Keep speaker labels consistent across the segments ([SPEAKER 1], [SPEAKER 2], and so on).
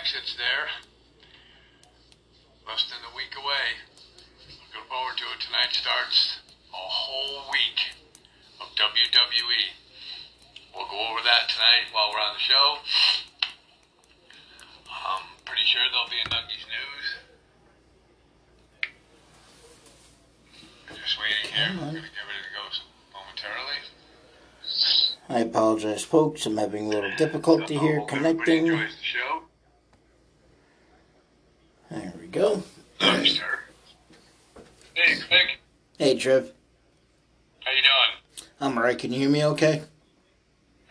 [SPEAKER 1] exits there. Less than a week away. Looking forward to it. Tonight starts a whole week of WWE. We'll go over that tonight while we're on the show. I'm pretty sure there'll be a Nuggies news. Just waiting here. We're gonna get ready to go momentarily.
[SPEAKER 2] I apologize, folks. I'm having a little difficulty here connecting.
[SPEAKER 1] enjoys the show.
[SPEAKER 2] There we go.
[SPEAKER 1] Thanks, sir. Hey, Vic.
[SPEAKER 2] Hey, Trev.
[SPEAKER 1] How you doing?
[SPEAKER 2] I'm alright. Can you hear me okay?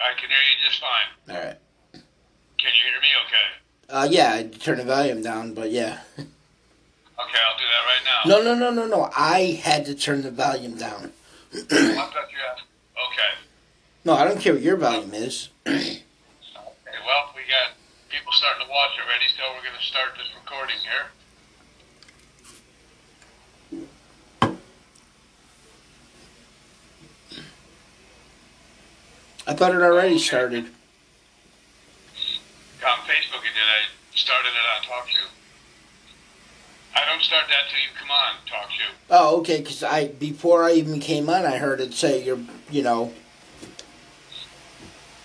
[SPEAKER 1] I can hear you just fine.
[SPEAKER 2] Alright.
[SPEAKER 1] Can you hear me okay?
[SPEAKER 2] Uh, yeah, I turned the volume down, but yeah.
[SPEAKER 1] Okay, I'll do that right now.
[SPEAKER 2] No, no, no, no, no. I had to turn the volume down.
[SPEAKER 1] I thought you asked. Okay.
[SPEAKER 2] No, I don't care what your volume is.
[SPEAKER 1] Okay, well, we got people starting to watch already, so we're going to start this recording here.
[SPEAKER 2] I thought it already started.
[SPEAKER 1] On Facebook it did. I started it on TalkShoe. I don't start that till you come on TalkShoe.
[SPEAKER 2] Oh, okay. Because I before I even came on, I heard it say you're, you know.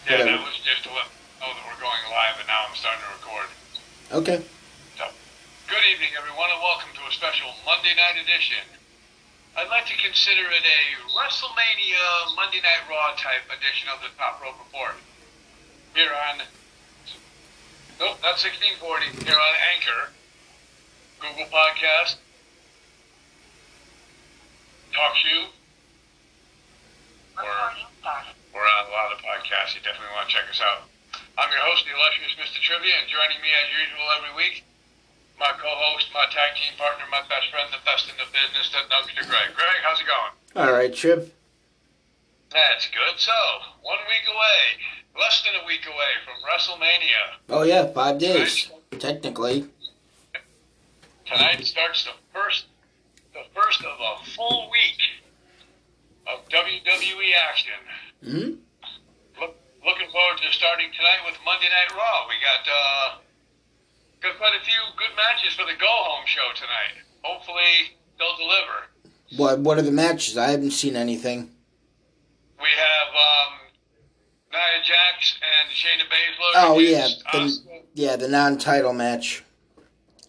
[SPEAKER 1] Yeah,
[SPEAKER 2] Whatever.
[SPEAKER 1] that was just to let know that we're going live, and now I'm starting to record.
[SPEAKER 2] Okay.
[SPEAKER 1] Good evening, everyone, and welcome to a special Monday night edition. I'd like to consider it a WrestleMania Monday Night Raw type edition of the Top Rope Report. Here on, nope, not 1640, here on Anchor, Google Podcast, TalkShoe. We're, we're on a lot of podcasts. You definitely want to check us out. I'm your host, the illustrious Mr. Trivia, and joining me as usual every week, my co-host, my tag team partner, my best friend, the best in the business, that Nugster Greg. Greg, how's it going?
[SPEAKER 2] All right, Chip.
[SPEAKER 1] That's good. So, one week away, less than a week away from WrestleMania.
[SPEAKER 2] Oh yeah, five days technically.
[SPEAKER 1] Tonight starts the first, the first of a full week of WWE action.
[SPEAKER 2] Hmm.
[SPEAKER 1] Look, looking forward to starting tonight with Monday Night Raw. We got uh, got quite a few good matches for the go home show tonight. Hopefully they'll deliver.
[SPEAKER 2] What What are the matches? I haven't seen anything.
[SPEAKER 1] We have um, Nia Jax and Shayna Baszler.
[SPEAKER 2] Oh yeah, the, yeah, the non-title match.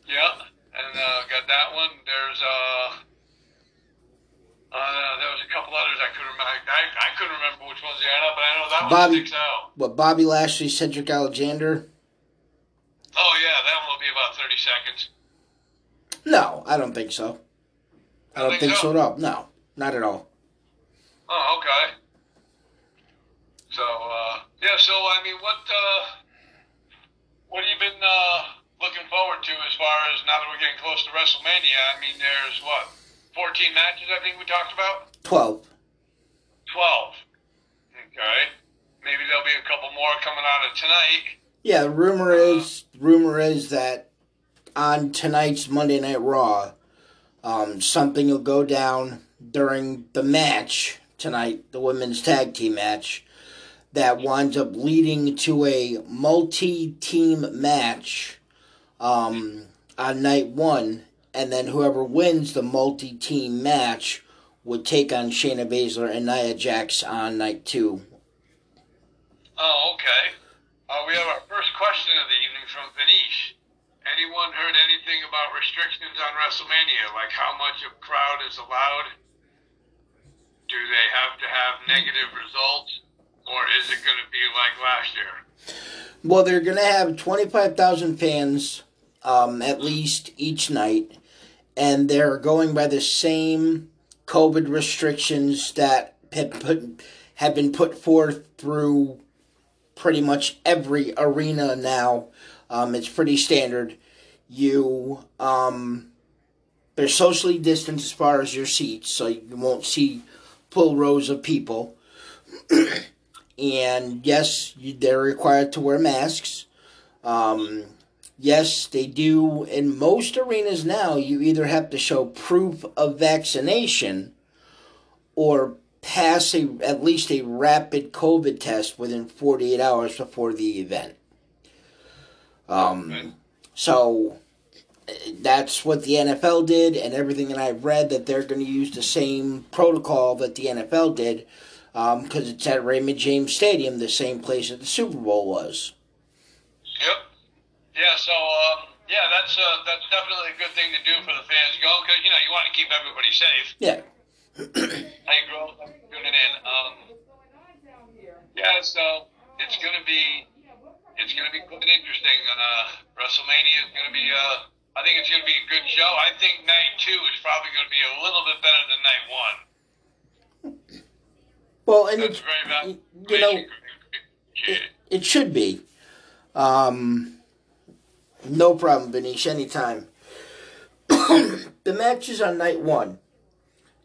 [SPEAKER 1] Yeah, and uh, got that one. There's uh, uh, there was a couple others I couldn't remember. I, I couldn't remember which ones they had up, but I know that
[SPEAKER 2] Bobby-
[SPEAKER 1] one sticks out.
[SPEAKER 2] What Bobby Lashley, Cedric Alexander?
[SPEAKER 1] Oh yeah, that one will be about thirty seconds.
[SPEAKER 2] No, I don't think so. I don't think so at all. No, not at all.
[SPEAKER 1] Oh, okay. So, uh, yeah, so, I mean, what, uh, what have you been, uh, looking forward to as far as now that we're getting close to WrestleMania? I mean, there's what, 14 matches I think we talked about?
[SPEAKER 2] Twelve.
[SPEAKER 1] 12. Okay. Maybe there'll be a couple more coming out of tonight.
[SPEAKER 2] Yeah, rumor is rumor is that on tonight's Monday Night Raw, um, something will go down during the match tonight, the women's tag team match, that winds up leading to a multi-team match um, on night one, and then whoever wins the multi-team match would take on Shayna Baszler and Nia Jax on night two.
[SPEAKER 1] Oh, okay. Uh, we have our first question of the evening from Vanish. Anyone heard anything about restrictions on WrestleMania? Like how much of crowd is allowed? Do they have to have negative results? Or is it going to be like last year?
[SPEAKER 2] Well, they're going to have 25,000 fans um, at least each night, and they're going by the same COVID restrictions that have been put forth through pretty much every arena now. Um, it's pretty standard. You, um, they're socially distanced as far as your seats, so you won't see full rows of people. and yes, you, they're required to wear masks. Um, yes, they do. In most arenas now, you either have to show proof of vaccination or pass a at least a rapid COVID test within 48 hours before the event. Um, So that's what the NFL did, and everything that I've read that they're going to use the same protocol that the NFL did because um, it's at Raymond James Stadium, the same place that the Super Bowl was.
[SPEAKER 1] Yep. Yeah. So um, yeah, that's uh, that's definitely a good thing to do for the fans go because you know you want to keep everybody safe.
[SPEAKER 2] Yeah.
[SPEAKER 1] Hey, girl, tuning in. Um, yeah. So it's gonna be it's gonna be quite interesting. Uh, WrestleMania is gonna be uh I think it's going to be a good show. I think night two is probably going to be a little bit better than night one.
[SPEAKER 2] Well, and it's, you know, it, it should be. Um, no problem, Benish, anytime. the matches on night one.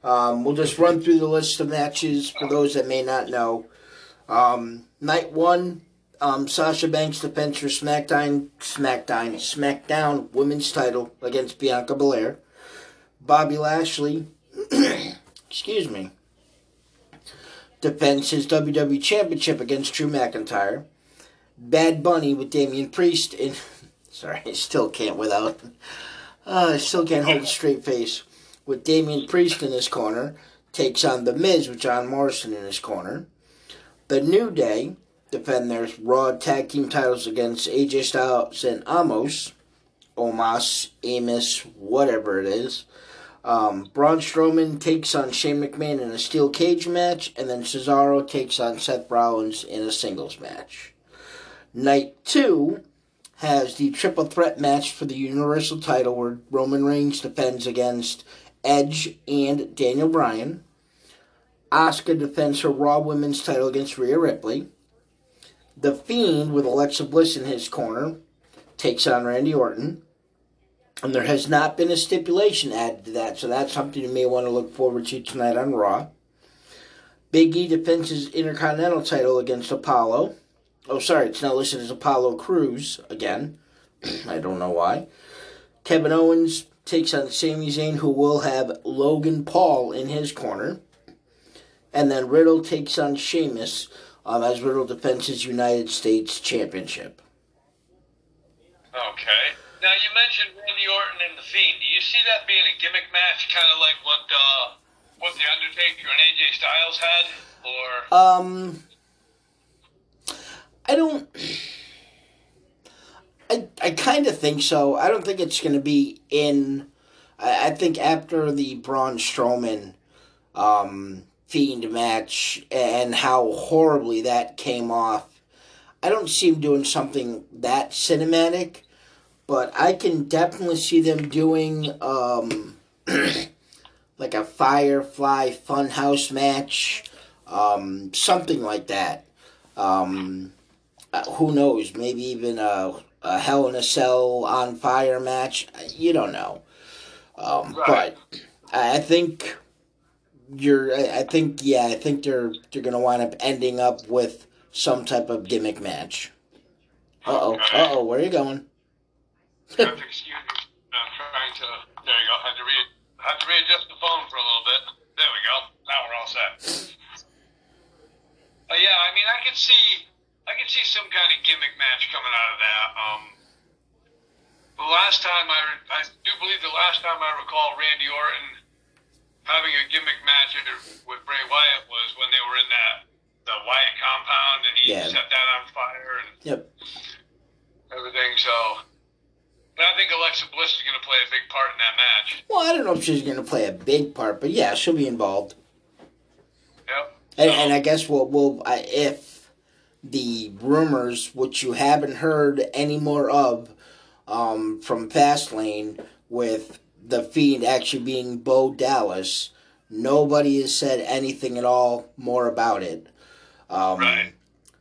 [SPEAKER 2] Um, we'll just run through the list of matches for those that may not know. Um, night one, um, Sasha Banks defends her SmackDown, SmackDown, SmackDown Women's title against Bianca Belair. Bobby Lashley, excuse me, defends his WWE Championship against Drew McIntyre. Bad Bunny with Damian Priest in. Sorry, I still can't without. Uh, I still can't hold a straight face. With Damian Priest in his corner, takes on The Miz with John Morrison in his corner. The New Day defend their Raw Tag Team titles against AJ Styles and Amos, Omos, Amos, whatever it is. Um, Braun Strowman takes on Shane McMahon in a steel cage match, and then Cesaro takes on Seth Rollins in a singles match. Night two has the triple threat match for the Universal title where Roman Reigns defends against Edge and Daniel Bryan. Asuka defends her Raw Women's title against Rhea Ripley. The Fiend, with Alexa Bliss in his corner, takes on Randy Orton. And there has not been a stipulation added to that, so that's something you may want to look forward to tonight on Raw. Big E defends his Intercontinental title against Apollo. Oh, sorry, it's now listed as Apollo Crews again. I don't know why. Kevin Owens takes on Sami Zayn, who will have Logan Paul in his corner. And then Riddle takes on Sheamus um, as Riddle defends his United States Championship.
[SPEAKER 1] Okay. Now you mentioned Randy Orton and the Fiend. Do you see that being a gimmick match, kind of like what uh, what the Undertaker and AJ Styles had, or?
[SPEAKER 2] Um, I don't. I I kind of think so. I don't think it's going to be in. I, I think after the Braun Strowman, um, Fiend match and how horribly that came off. I don't see him doing something that cinematic, but I can definitely see them doing um, like a Firefly Funhouse match, um, something like that. Um, uh, who knows? Maybe even a, a Hell in a Cell on Fire match. You don't know. Um, right. But I think you're I, think yeah, I think they're they're gonna wind up ending up with some type of gimmick match. Uh oh. Uh oh, where are you going?
[SPEAKER 1] excuse me. I'm trying to there you go. I had to re had to readjust the phone for a little bit. There we go. Now we're all set. But yeah, I mean I could see I can see some kind of gimmick match coming out of that. Um the last time I, I do believe the last time I recall Randy Orton having a gimmick match with Bray Wyatt was when they were in that the Wyatt compound and he yeah. set that on fire and
[SPEAKER 2] yep.
[SPEAKER 1] everything. So, but I think Alexa Bliss is going to play a big part in that match.
[SPEAKER 2] Well, I don't know if she's going to play a big part, but yeah, she'll be involved.
[SPEAKER 1] Yep.
[SPEAKER 2] And, so, and I guess we'll, we'll I, if the rumors, which you haven't heard any more of um, from Fastlane, with the Fiend actually being Bo Dallas. Nobody has said anything at all more about it. Um,
[SPEAKER 1] right.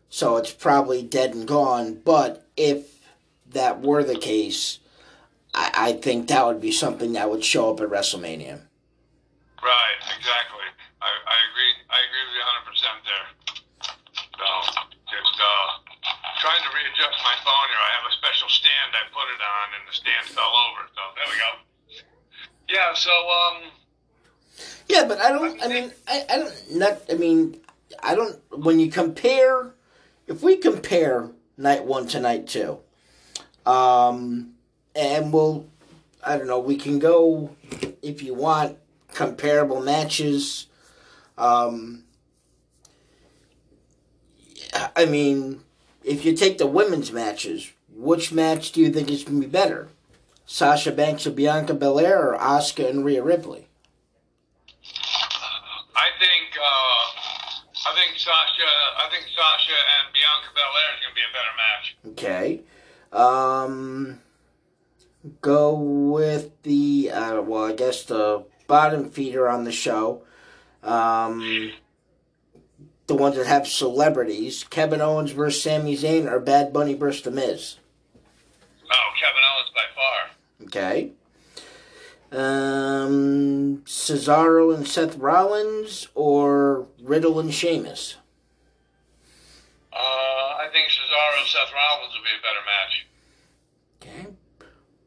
[SPEAKER 2] So it's probably dead and gone. But if that were the case, I, I think that would be something that would show up at WrestleMania.
[SPEAKER 1] Right. Exactly. I, I agree. I agree with you 100 percent there. So just uh, trying to readjust my phone here. I have a special stand I put it on, and the stand fell over. So there we go. Yeah. So um.
[SPEAKER 2] Yeah, but I don't. I mean, I, I don't. Not. I mean, I don't. When you compare, if we compare night one to night two, um, and we'll, I don't know, we can go if you want comparable matches. Um, I mean, if you take the women's matches, which match do you think is going to be better? Sasha Banks and Bianca Belair or Asuka and Rhea Ripley?
[SPEAKER 1] I think uh, I think Sasha I think Sasha and Bianca Belair is going to be a better match.
[SPEAKER 2] Okay. Um, go with the uh, well, I guess the bottom feeder on the show. Um, the ones that have celebrities: Kevin Owens versus Sami Zayn or Bad Bunny versus The Miz.
[SPEAKER 1] Oh, Kevin Owens by far.
[SPEAKER 2] Okay. Um, Cesaro and Seth Rollins or Riddle and Sheamus.
[SPEAKER 1] Uh, I think Cesaro and Seth Rollins would be a better match.
[SPEAKER 2] Okay.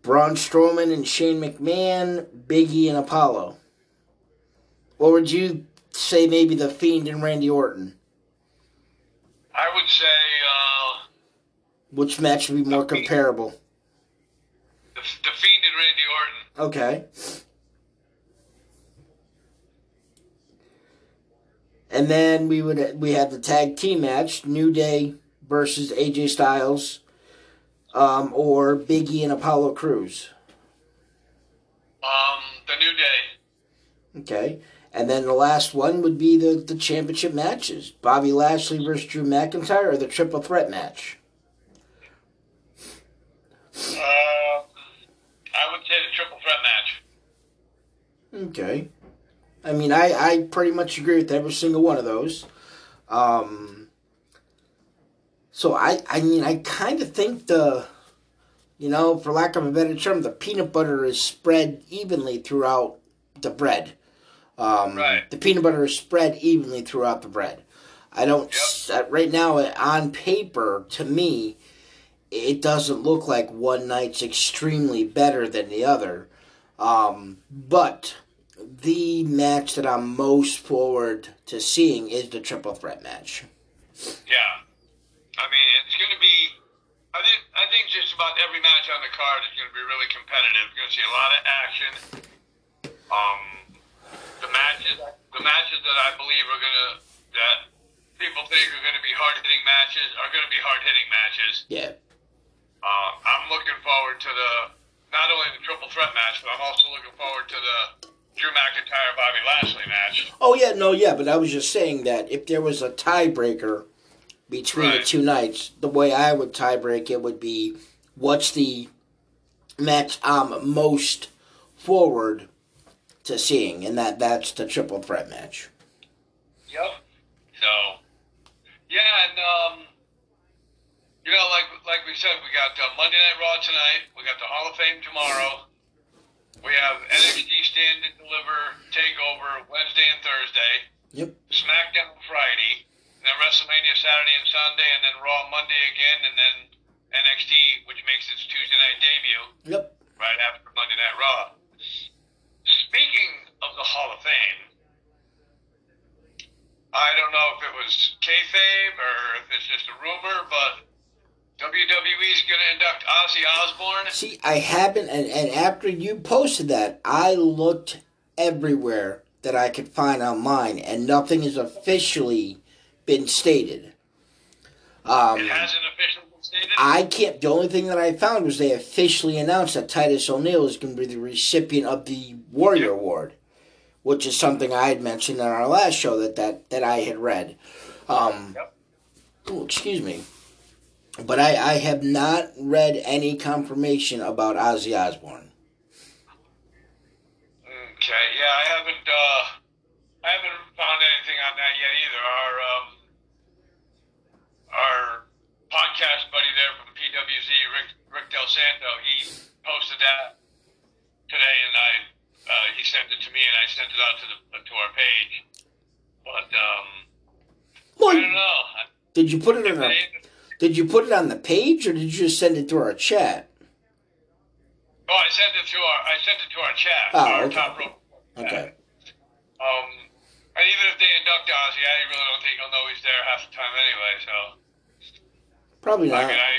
[SPEAKER 2] Braun Strowman and Shane McMahon, Biggie and Apollo. What would you say maybe The Fiend and Randy Orton?
[SPEAKER 1] I would say uh,
[SPEAKER 2] Which match would be more comparable?
[SPEAKER 1] the, the Fiend and Randy Orton.
[SPEAKER 2] Okay. And then we would we have the tag team match, New Day versus AJ Styles, um, or Biggie and Apollo Crews.
[SPEAKER 1] Um, the New Day.
[SPEAKER 2] Okay. And then the last one would be the, the championship matches. Bobby Lashley versus Drew McIntyre or the triple threat match.
[SPEAKER 1] Uh, I would say the triple threat match.
[SPEAKER 2] Okay. I mean, I, I pretty much agree with every single one of those. Um, so I, I mean, I kind of think the, you know, for lack of a better term, the peanut butter is spread evenly throughout the bread. Um,
[SPEAKER 1] Right.
[SPEAKER 2] The peanut butter is spread evenly throughout the bread. I don't, s uh, right now, on paper, to me, it doesn't look like one night's extremely better than the other. Um, but the match that I'm most forward to seeing is the triple threat match.
[SPEAKER 1] Yeah. I mean, it's going to be. I think. I think just about every match on the card is going to be really competitive. You're going to see a lot of action. Um, the matches, the matches that I believe are going to that people think are going to be hard hitting matches are going to be hard hitting matches.
[SPEAKER 2] Yeah.
[SPEAKER 1] Uh, I'm looking forward to the not only the triple threat match, but I'm also looking forward to the Drew McIntyre Bobby Lashley match.
[SPEAKER 2] Oh yeah, no, yeah, but I was just saying that if there was a tiebreaker between the two nights, the way I would tiebreak it would be what's the match I'm most forward to seeing, and that that's the triple threat match.
[SPEAKER 1] Yep. So, yeah, and um, you know, like like we said, we got uh, Monday Night Raw tonight. We got the Hall of Fame tomorrow. We have NXT Stand and Deliver Takeover Wednesday and Thursday.
[SPEAKER 2] Yep.
[SPEAKER 1] SmackDown Friday. And then WrestleMania Saturday and Sunday, and then Raw Monday again, and then NXT, which makes its Tuesday night debut
[SPEAKER 2] Yep.
[SPEAKER 1] right after Monday Night Raw. Speaking of the Hall of Fame, I don't know if it was kayfabe or if it's just a rumor, but WWE's going to induct Ozzy Osbourne.
[SPEAKER 2] See, I haven't, and, and after you posted that, I looked everywhere that I could find online, and nothing has officially been stated. Um,
[SPEAKER 1] It hasn't officially been stated.
[SPEAKER 2] I can't. The only thing that I found was they officially announced that Titus O'Neil is going to be the recipient of the Warrior Award, which is something I had mentioned in our last show that that, that I had read. Um,
[SPEAKER 1] Yep.
[SPEAKER 2] oh, excuse me, but I, I have not read any confirmation about Ozzy Osbourne.
[SPEAKER 1] Okay, yeah, I haven't. Uh, I haven't found anything on that yet either. Our um, our podcast buddy there from PWZ, Rick Rick Del Santo, he posted that today, and I uh, he sent it to me, and I sent it out to the to our page. But um, I don't know.
[SPEAKER 2] Did you put it on? A, did you put it on the page, or did you just send it through our chat?
[SPEAKER 1] Oh, I sent it to our I sent it to our chat,
[SPEAKER 2] Oh,
[SPEAKER 1] our
[SPEAKER 2] okay.
[SPEAKER 1] top rope.
[SPEAKER 2] Okay.
[SPEAKER 1] Um, and even if they induct Ozzy, I really don't think he'll know he's there half the time anyway. So
[SPEAKER 2] Probably
[SPEAKER 1] I
[SPEAKER 2] not.
[SPEAKER 1] mean, I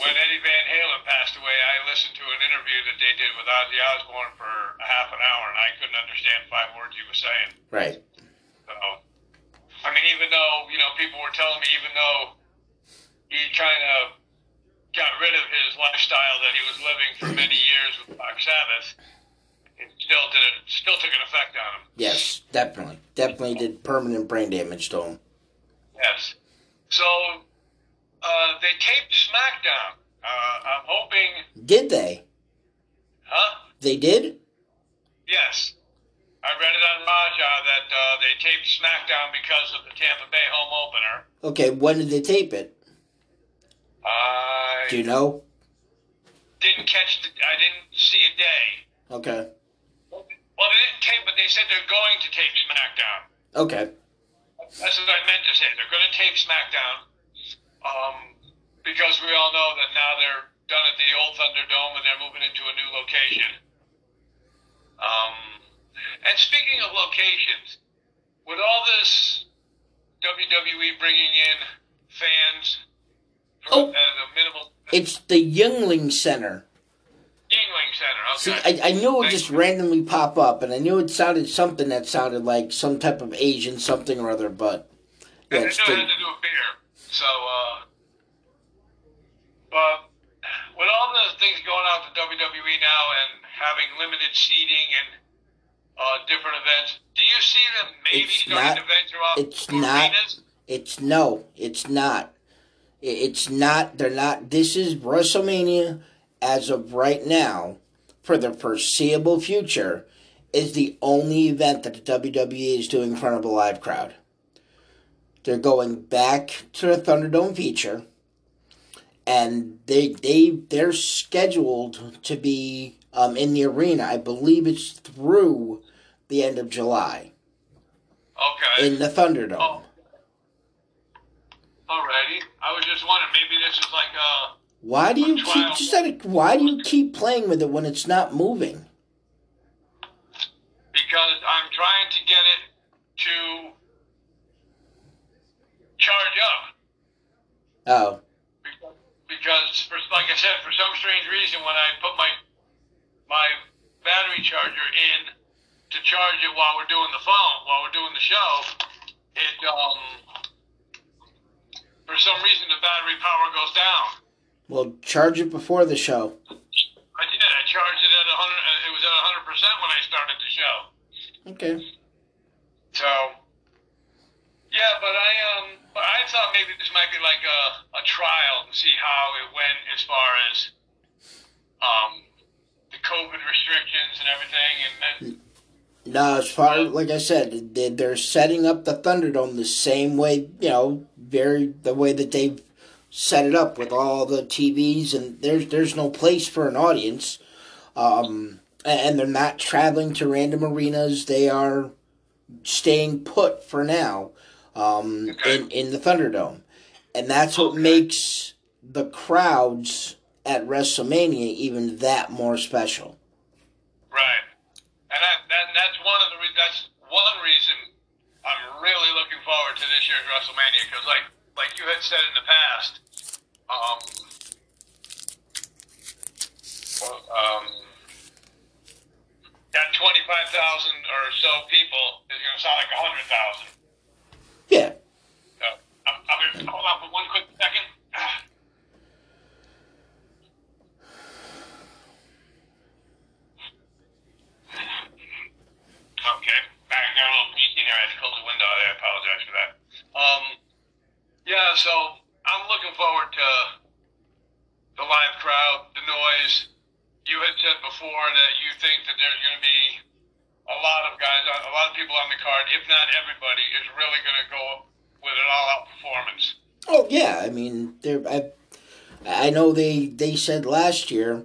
[SPEAKER 1] when Eddie Van Halen passed away, I listened to an interview that they did with Ozzy Osbourne for a half an hour, and I couldn't understand five words he was saying.
[SPEAKER 2] Right.
[SPEAKER 1] So, I mean, even though you know people were telling me, even though he kind of got rid of his lifestyle that he was living for many years with Black Sabbath, it still did it still took an effect on him.
[SPEAKER 2] Yes, definitely. Definitely did permanent brain damage to him.
[SPEAKER 1] Yes. So uh, they taped SmackDown. Uh, I'm hoping,
[SPEAKER 2] Did they?
[SPEAKER 1] huh?
[SPEAKER 2] They did?
[SPEAKER 1] Yes. I read it on Rajah that uh, they taped SmackDown because of the Tampa Bay home opener.
[SPEAKER 2] Okay, when did they tape it?
[SPEAKER 1] I
[SPEAKER 2] Do you know?
[SPEAKER 1] didn't catch the. I didn't see a day.
[SPEAKER 2] Okay.
[SPEAKER 1] Well, they didn't tape, but they said they're going to tape SmackDown.
[SPEAKER 2] Okay.
[SPEAKER 1] That's what I meant to say. They're going to tape SmackDown, um, because we all know that now they're done at the old Thunderdome and they're moving into a new location. Um, and speaking of locations, with all this WWE bringing in fans
[SPEAKER 2] Oh.
[SPEAKER 1] at a minimal
[SPEAKER 2] It's the Youngling Center.
[SPEAKER 1] Yuengling Center.
[SPEAKER 2] See, I, I knew it would just randomly pop up, and I knew it sounded something that sounded like some type of Asian something or other, but
[SPEAKER 1] And
[SPEAKER 2] yeah,
[SPEAKER 1] I
[SPEAKER 2] it's
[SPEAKER 1] it
[SPEAKER 2] the,
[SPEAKER 1] had to do with beer. So, uh, but with all the things going on with WWE now and having limited seating and uh, different events, do you see them maybe
[SPEAKER 2] It's
[SPEAKER 1] starting
[SPEAKER 2] not-
[SPEAKER 1] to venture off
[SPEAKER 2] it's not-
[SPEAKER 1] arenas?
[SPEAKER 2] it's no, it's not. It's not. They're not. This is WrestleMania as of right now, for the foreseeable future, is the only event that the WWE is doing in front of a live crowd. They're going back to the Thunderdome feature, and they they they're scheduled to be um, in the arena. I believe it's through the end of July
[SPEAKER 1] Okay.
[SPEAKER 2] in the Thunderdome.
[SPEAKER 1] Oh. Alrighty. I was just wondering, maybe this is like uh
[SPEAKER 2] Why do you keep just why do you keep playing with it when it's not moving?
[SPEAKER 1] because I'm trying to get it to charge up.
[SPEAKER 2] Oh,
[SPEAKER 1] because for, like I said, for some strange reason, when I put my my battery charger in to charge it while we're doing the phone, while we're doing the show, it um for some reason the battery power goes down.
[SPEAKER 2] well, charge it before the show.
[SPEAKER 1] I did. I charged it at a hundred. uh, It was at a hundred percent when I started the show.
[SPEAKER 2] Okay.
[SPEAKER 1] So, yeah, but I um, but I thought maybe this might be like a, a trial to see how it went as far as um the COVID restrictions and everything, and then
[SPEAKER 2] No, as far like I said, they- they're setting up the Thunderdome the same way, you know, very the way that they've set it up with all the TVs, and there's there's no place for an audience, um, and they're not traveling to random arenas. They are staying put for now, um,
[SPEAKER 1] Okay.
[SPEAKER 2] in in the Thunderdome, and that's what makes the crowds at WrestleMania even that more special.
[SPEAKER 1] right, and that, that that's one of the re- that's one reason I'm really looking forward to this year's WrestleMania because like like you had said in the past, um, well, um, that twenty five thousand or so people is going to sound like a hundred thousand.
[SPEAKER 2] Yeah.
[SPEAKER 1] So, I'm, I'm gonna hold on for one quick second. Okay, I got a little meeting here. I had to close the window. I apologize for that. Um, yeah, so I'm looking forward to the live crowd, the noise. You had said before that you think that there's going to be a lot of guys, a lot of people on the card, if not everybody, is really going to go with an all-out performance.
[SPEAKER 2] Oh yeah, I mean, there. I, I know they they said last year.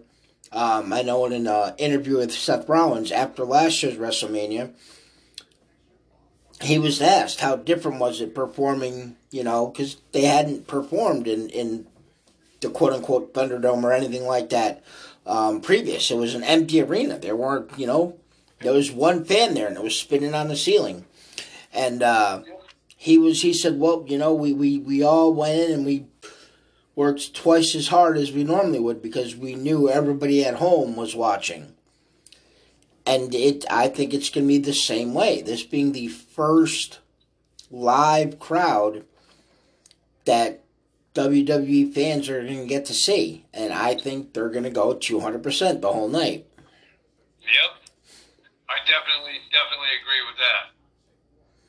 [SPEAKER 2] Um, I know in an uh, interview with Seth Rollins after last year's WrestleMania, he was asked how different was it performing. You know, because they hadn't performed in in the quote unquote Thunderdome or anything like that um, previous. It was an empty arena. There weren't, you know, there was one fan there and it was spinning on the ceiling, and. Uh, he was he said well you know we, we, we all went in and we worked twice as hard as we normally would because we knew everybody at home was watching. And it I think it's going to be the same way. This being the first live crowd that WWE fans are going to get to see. And I think they're going to go 200% the whole night.
[SPEAKER 1] Yep. I definitely, definitely agree with that.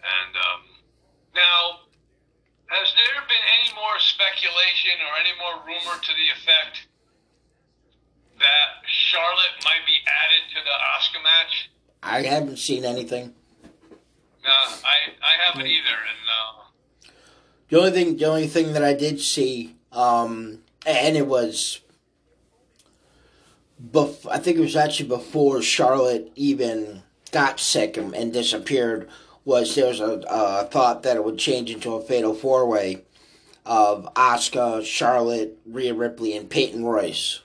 [SPEAKER 1] And um, now, has there been any more speculation or any more rumor to the effect that Charlotte might be added to the Asuka match?
[SPEAKER 2] I haven't seen anything.
[SPEAKER 1] No, I, I haven't either. And uh,
[SPEAKER 2] The only thing, the only thing that I did see, um, and it was, bef- I think it was actually before Charlotte even got sick and, and disappeared. Was there was a, thought that it would change into a fatal four way of Asuka, Charlotte, Rhea Ripley, and Peyton Royce.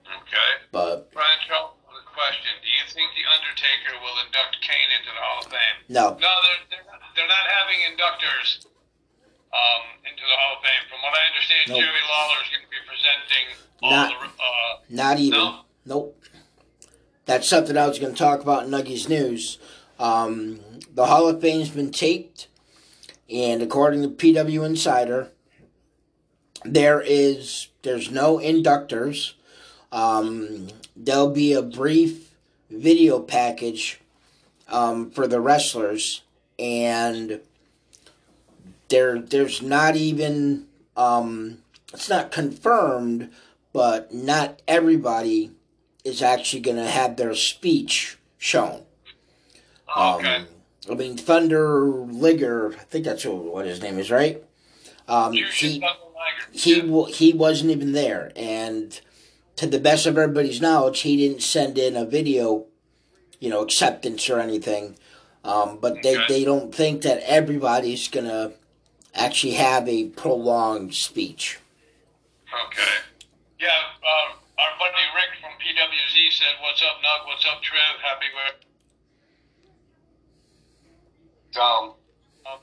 [SPEAKER 1] okay.
[SPEAKER 2] But
[SPEAKER 1] Brian Charles, with a question: Do you think the Undertaker will induct Kane into the Hall of Fame?
[SPEAKER 2] no,
[SPEAKER 1] No, they're they're not, they're not having inductors um, into the Hall of Fame. From what I understand,
[SPEAKER 2] Nope.
[SPEAKER 1] Jerry Lawler is going to be presenting all
[SPEAKER 2] Not-
[SPEAKER 1] the. Uh,
[SPEAKER 2] not even.
[SPEAKER 1] No?
[SPEAKER 2] Nope. That's something I was going to talk about in Nuggies News. Um, the Hall of Fame's been taped, and according to PW Insider, there is there's no inductors. Um, there'll be a brief video package um, for the wrestlers, and there there's not even um, it's not confirmed, but not everybody is actually going to have their speech shown.
[SPEAKER 1] oh, okay.
[SPEAKER 2] Um, I mean, Thunder Ligger, I think that's what, his name is, right? Um, he he he wasn't even there, and to the best of everybody's knowledge, he didn't send in a video, you know, acceptance or anything. Um, but they, they don't think that everybody's gonna actually have a prolonged speech.
[SPEAKER 1] Okay. Yeah, uh, our buddy Rick from PWZ said, "What's up, Nug? What's up, Trev? Happy with." Um, um,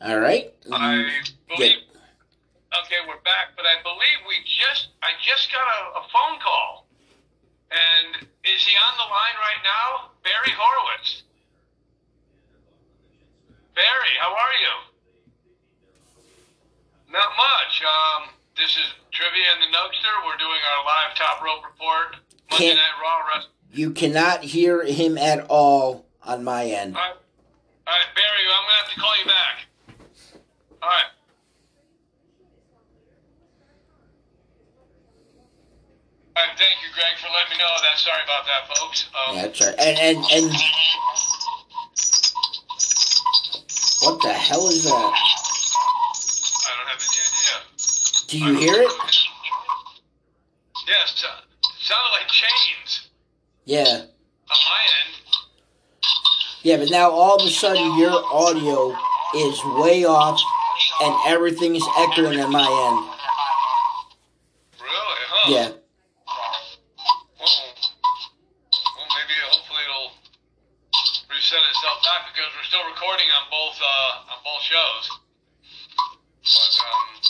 [SPEAKER 2] All right.
[SPEAKER 1] I believe. Okay, we're back, but I believe we just I just got a, a phone call, and is he on the line right now? Barry Horowitz. Barry, how are you? Not much. Um, this is Trivia and the Nugster. We're doing our live top rope report. Monday
[SPEAKER 2] Can't-
[SPEAKER 1] Night Raw. Rest-
[SPEAKER 2] You cannot hear him at all on my end.
[SPEAKER 1] all, right. all right, Barry, I'm gonna have to call you back. All right. All right, thank you, Greg, for letting me know that. Sorry about that, folks. Um,
[SPEAKER 2] Yeah, that's right. And and and what the hell is that?
[SPEAKER 1] I don't have any idea.
[SPEAKER 2] Do you hear it?
[SPEAKER 1] Yes, uh, sounded like chains
[SPEAKER 2] Yeah.
[SPEAKER 1] on my end.
[SPEAKER 2] Yeah, but now all of a sudden your audio is way off and everything is echoing on my end.
[SPEAKER 1] Really? Huh?
[SPEAKER 2] Yeah.
[SPEAKER 1] Well, well, maybe hopefully it'll reset itself back because we're still recording on both uh, on both shows. But um,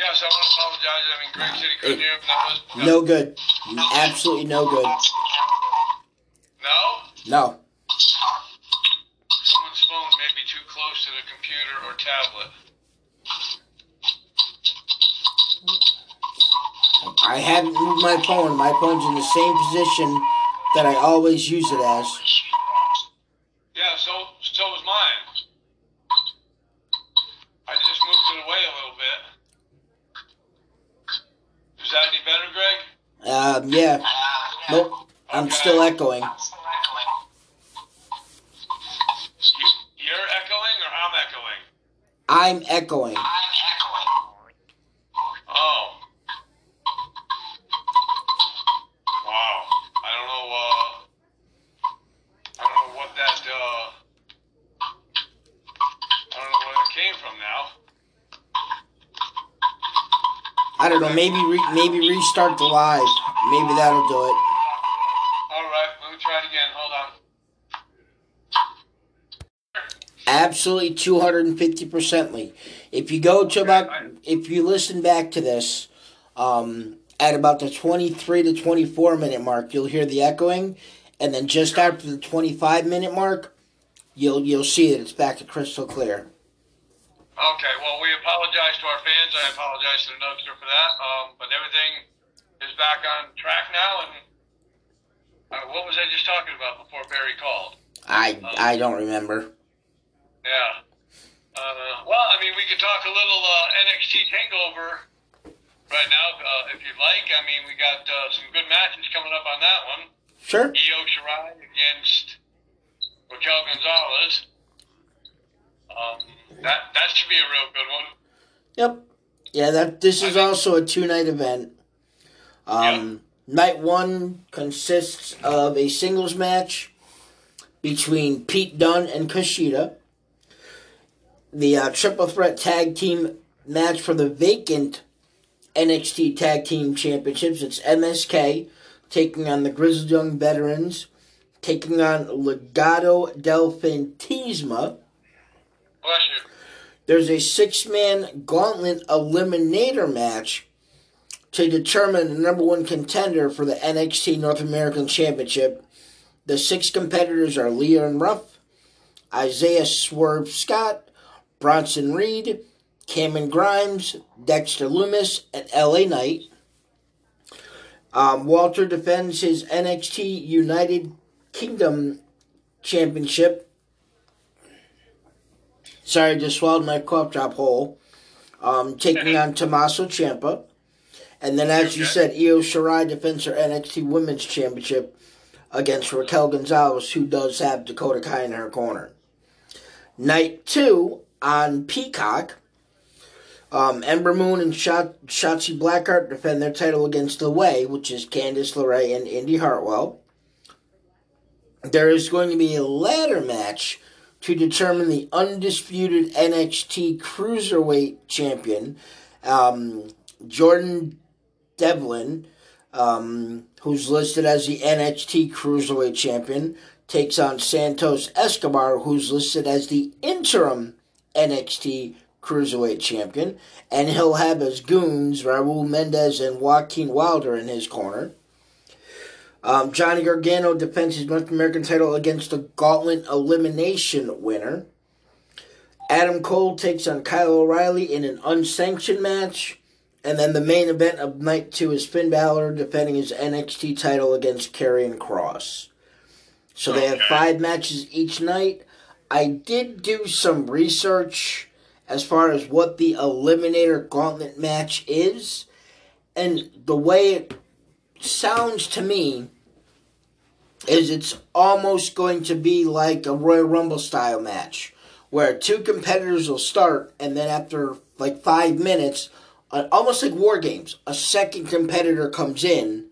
[SPEAKER 1] yeah, so I want to apologize. I mean, Greg said he couldn't hear, but that was
[SPEAKER 2] No good. Absolutely no good.
[SPEAKER 1] No,
[SPEAKER 2] No.
[SPEAKER 1] someone's phone may be too close to the computer or tablet.
[SPEAKER 2] I haven't moved my phone. My phone's in the same position that I always use it as.
[SPEAKER 1] Yeah, so so was mine. I just moved it away a little bit. Is that any better, Greg?
[SPEAKER 2] Um, yeah. Nope. I'm
[SPEAKER 1] Okay.
[SPEAKER 2] still echoing.
[SPEAKER 1] You, you're echoing or I'm echoing?
[SPEAKER 2] I'm echoing.
[SPEAKER 1] Oh. Wow. I don't know, uh, I don't know what that, uh, I don't know where that came from now.
[SPEAKER 2] I don't know. Maybe re- maybe restart the live. Maybe that'll do it.
[SPEAKER 1] All right, let me try it again. Hold on.
[SPEAKER 2] Absolutely, two hundred and fifty percently. If you go to about, if you listen back to this, um, at about the twenty-three to twenty-four minute mark, you'll hear the echoing, and then just after the twenty-five minute mark, you'll you'll see that it's back to crystal clear.
[SPEAKER 1] Okay, well, we apologize to our fans. I apologize to the Nugster for that. Um, but everything is back on track now. And uh, what was I just talking about before Barry called?
[SPEAKER 2] I um, I don't remember.
[SPEAKER 1] Yeah. Uh, well, I mean, we could talk a little uh, NXT Takeover right now uh, if you'd like. I mean, we got uh, some good matches coming up on that one.
[SPEAKER 2] Sure.
[SPEAKER 1] Io Shirai against Raquel Gonzalez. Um, that that should be a real good one.
[SPEAKER 2] Yep. Yeah, that this is also a two night event. Um, yep. Night one consists of a singles match between Pete Dunne and Kushida. The uh, triple threat tag team match for the vacant NXT Tag Team Championships. It's MSK taking on the Grizzled Young Veterans, taking on Legado del Fantasma. There's a six man gauntlet eliminator match to determine the number one contender for the NXT North American Championship. The six competitors are Leon Ruff, Isaiah Swerve Scott, Bronson Reed, Cameron Grimes, Dexter Lumis, and LA Knight. Um, Walter defends his NXT United Kingdom Championship Sorry, just swallowed my cough drop whole. Um, taking on Tommaso Ciampa. And then, as you said, Io Shirai defends her NXT Women's Championship against Raquel Gonzalez, who does have Dakota Kai in her corner. Night two on Peacock. Um, Ember Moon and Shot- Shotzi Blackheart defend their title against The Way, which is Candice LeRae and Indy Hartwell. There is going to be a ladder match to determine the undisputed NXT Cruiserweight Champion, um, Jordan Devlin, um, who's listed as the NXT Cruiserweight Champion, takes on Santos Escobar, who's listed as the interim NXT Cruiserweight Champion, and he'll have his goons Raul Mendez and Joaquin Wilder in his corner. Um, Johnny Gargano defends his North American title against the Gauntlet Elimination winner. Adam Cole takes on Kyle O'Reilly in an unsanctioned match. And then the main event of night two is Finn Balor defending his NXT title against Karrion Kross. So they have five matches each night. I did do some research as far as what the Eliminator Gauntlet match is. And the way it sounds to me is it's almost going to be like a Royal Rumble style match where two competitors will start and then after like five minutes, uh, almost like War Games, a second competitor comes in,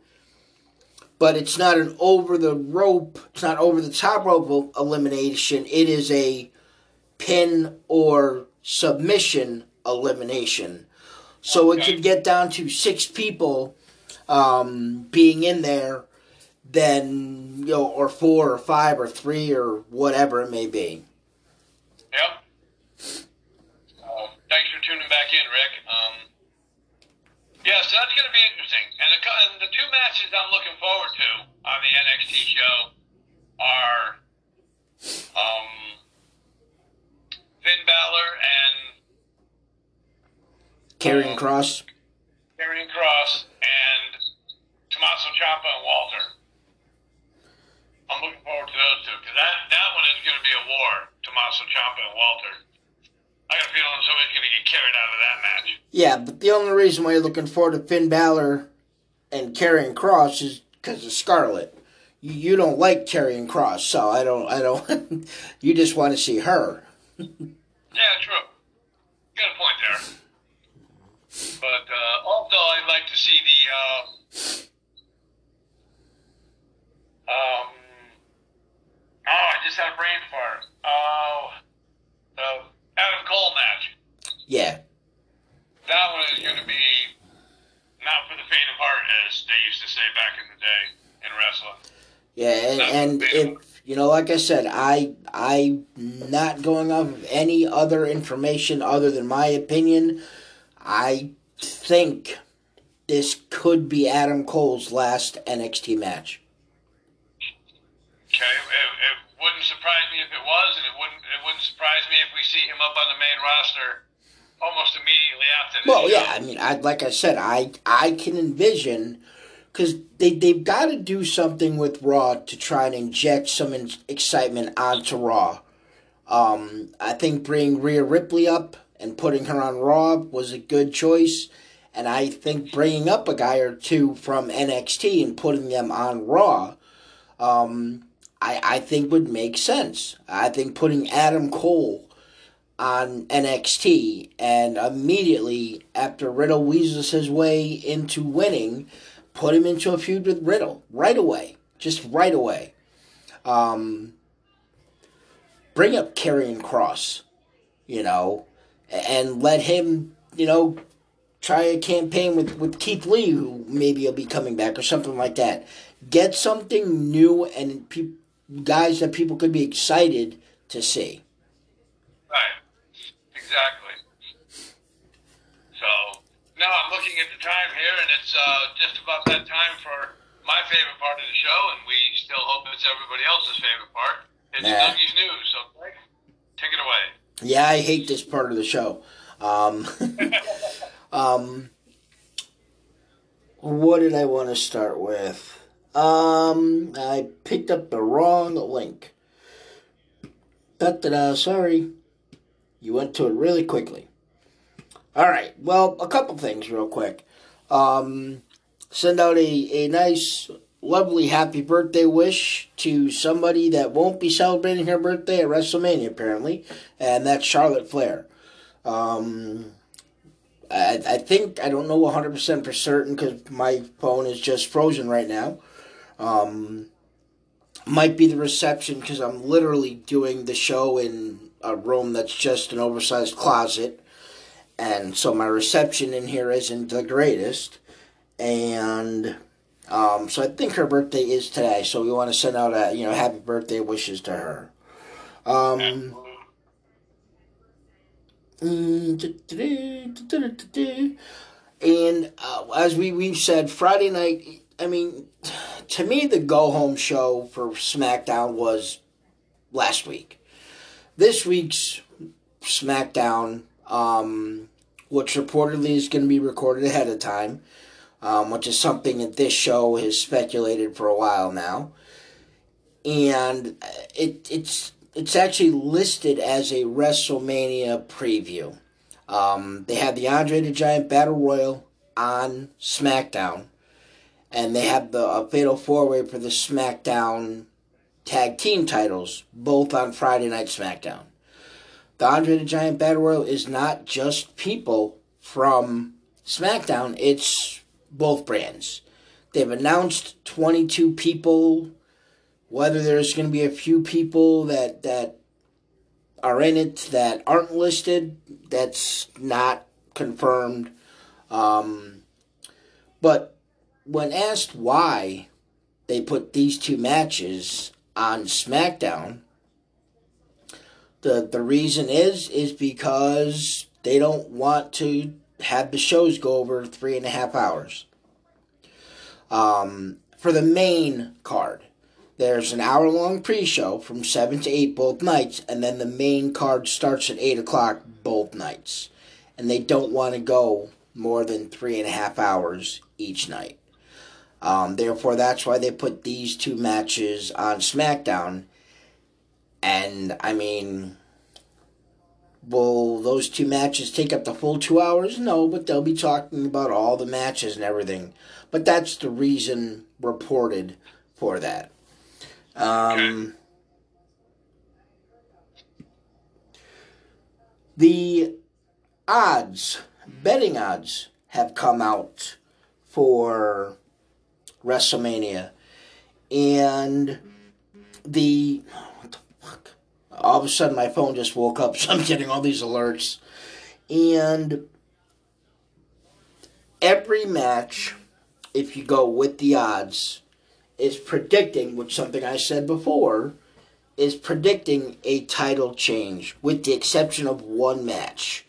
[SPEAKER 2] but it's not an over the rope, it's not over the top rope elimination, it is a pin or submission elimination. So it could get down to six people um, being in there then you know, or four or five or three or whatever it may be.
[SPEAKER 1] Yep. Uh, thanks for tuning back in, Rick. Yeah, so that's going to be interesting. And the, and the two matches I'm looking forward to on the NXT show are um, Finn Balor and
[SPEAKER 2] Karrion um, Kross.
[SPEAKER 1] Karrion Kross and Tommaso Ciampa and Walter. I'm looking forward to those two because that, that one is going to be a war. Tommaso Ciampa and Walter. I got a feeling somebody's going to get carried out of that match.
[SPEAKER 2] Yeah, but the only reason why you're looking forward to Finn Balor and Karrion Kross is because of Scarlett. You, you don't like Karrion Kross, so I don't. I don't. you just want to see her.
[SPEAKER 1] yeah, true. You got a point there. But uh, also, I'd like to see the. Uh, um, oh, I just had a brain fart. Oh, the Adam Cole match.
[SPEAKER 2] Yeah.
[SPEAKER 1] That one is going to be not for the faint of heart, as they used to say back in the day in wrestling.
[SPEAKER 2] Yeah, and, and if you know, like I said, I I not going off of any other information other than my opinion. I think this could be Adam Cole's last NXT match.
[SPEAKER 1] Okay, it, it wouldn't surprise me if it was, and it wouldn't it wouldn't surprise me if we see him up on the main roster almost immediately after. This
[SPEAKER 2] Well, yeah, I mean, I like I said, I I can envision because they they've got to do something with Raw to try and inject some in- excitement onto Raw. Um, I think bringing Rhea Ripley up and putting her on Raw was a good choice, and I think bringing up a guy or two from NXT and putting them on Raw, um, I I think would make sense. I think putting Adam Cole on NXT, and immediately after Riddle weasels his way into winning, put him into a feud with Riddle right away, just right away. Um, bring up Karrion Kross, you know, and let him, you know, try a campaign with, with Keith Lee, who maybe will be coming back or something like that. Get something new and pe- guys that people could be excited to see.
[SPEAKER 1] Right. Exactly. So now I'm looking at the time here, and it's uh, just about that time for my favorite part of the show, and we still hope it's everybody else's favorite part. It's
[SPEAKER 2] Nah.
[SPEAKER 1] Dougie's news. So take it away.
[SPEAKER 2] Yeah, I hate this part of the show. Um, um, what did I want to start with? Um, I picked up the wrong link. Da da da. Sorry, you went to it really quickly. All right. Well, a couple things real quick. Um, send out a, a nice, lovely happy birthday wish to somebody that won't be celebrating her birthday at WrestleMania, apparently, and that's Charlotte Flair. Um, I, I think, I don't know 100% for certain because my phone is just frozen right now. Um, might be the reception because I'm literally doing the show in a room that's just an oversized closet. And so my reception in here isn't the greatest. And um, so I think her birthday is today. So we want to send out a, you know, happy birthday wishes to her. Um, Mm, And uh, as we, we've said, Friday night, I mean, to me, the go home show for SmackDown was last week. This week's SmackDown, um, which reportedly is going to be recorded ahead of time, um, which is something that this show has speculated for a while now. And it, it's it's actually listed as a WrestleMania preview. Um, they have the Andre the Giant Battle Royal on SmackDown, and they have the a Fatal Four Way for the SmackDown Tag Team titles, both on Friday Night SmackDown. The Andre the Giant Battle Royal is not just people from SmackDown; it's both brands. They've announced 22 people whether there's going to be a few people that that are in it that aren't listed that's not confirmed um, but when asked why they put these two matches on smackdown the the reason is is because they don't want to have the shows go over three and a half hours um, for the main card there's an hour long pre show from 7 to 8 both nights, and then the main card starts at 8 o'clock both nights. And they don't want to go more than three and a half hours each night. Um, therefore, that's why they put these two matches on SmackDown. And, I mean, will those two matches take up the full two hours? No, but they'll be talking about all the matches and everything. But that's the reason reported for that. Um, the odds, betting odds, have come out for WrestleMania, and the what the fuck? All of a sudden, my phone just woke up, so I'm getting all these alerts, and every match, if you go with the odds is predicting, which something I said before, is predicting a title change, with the exception of one match.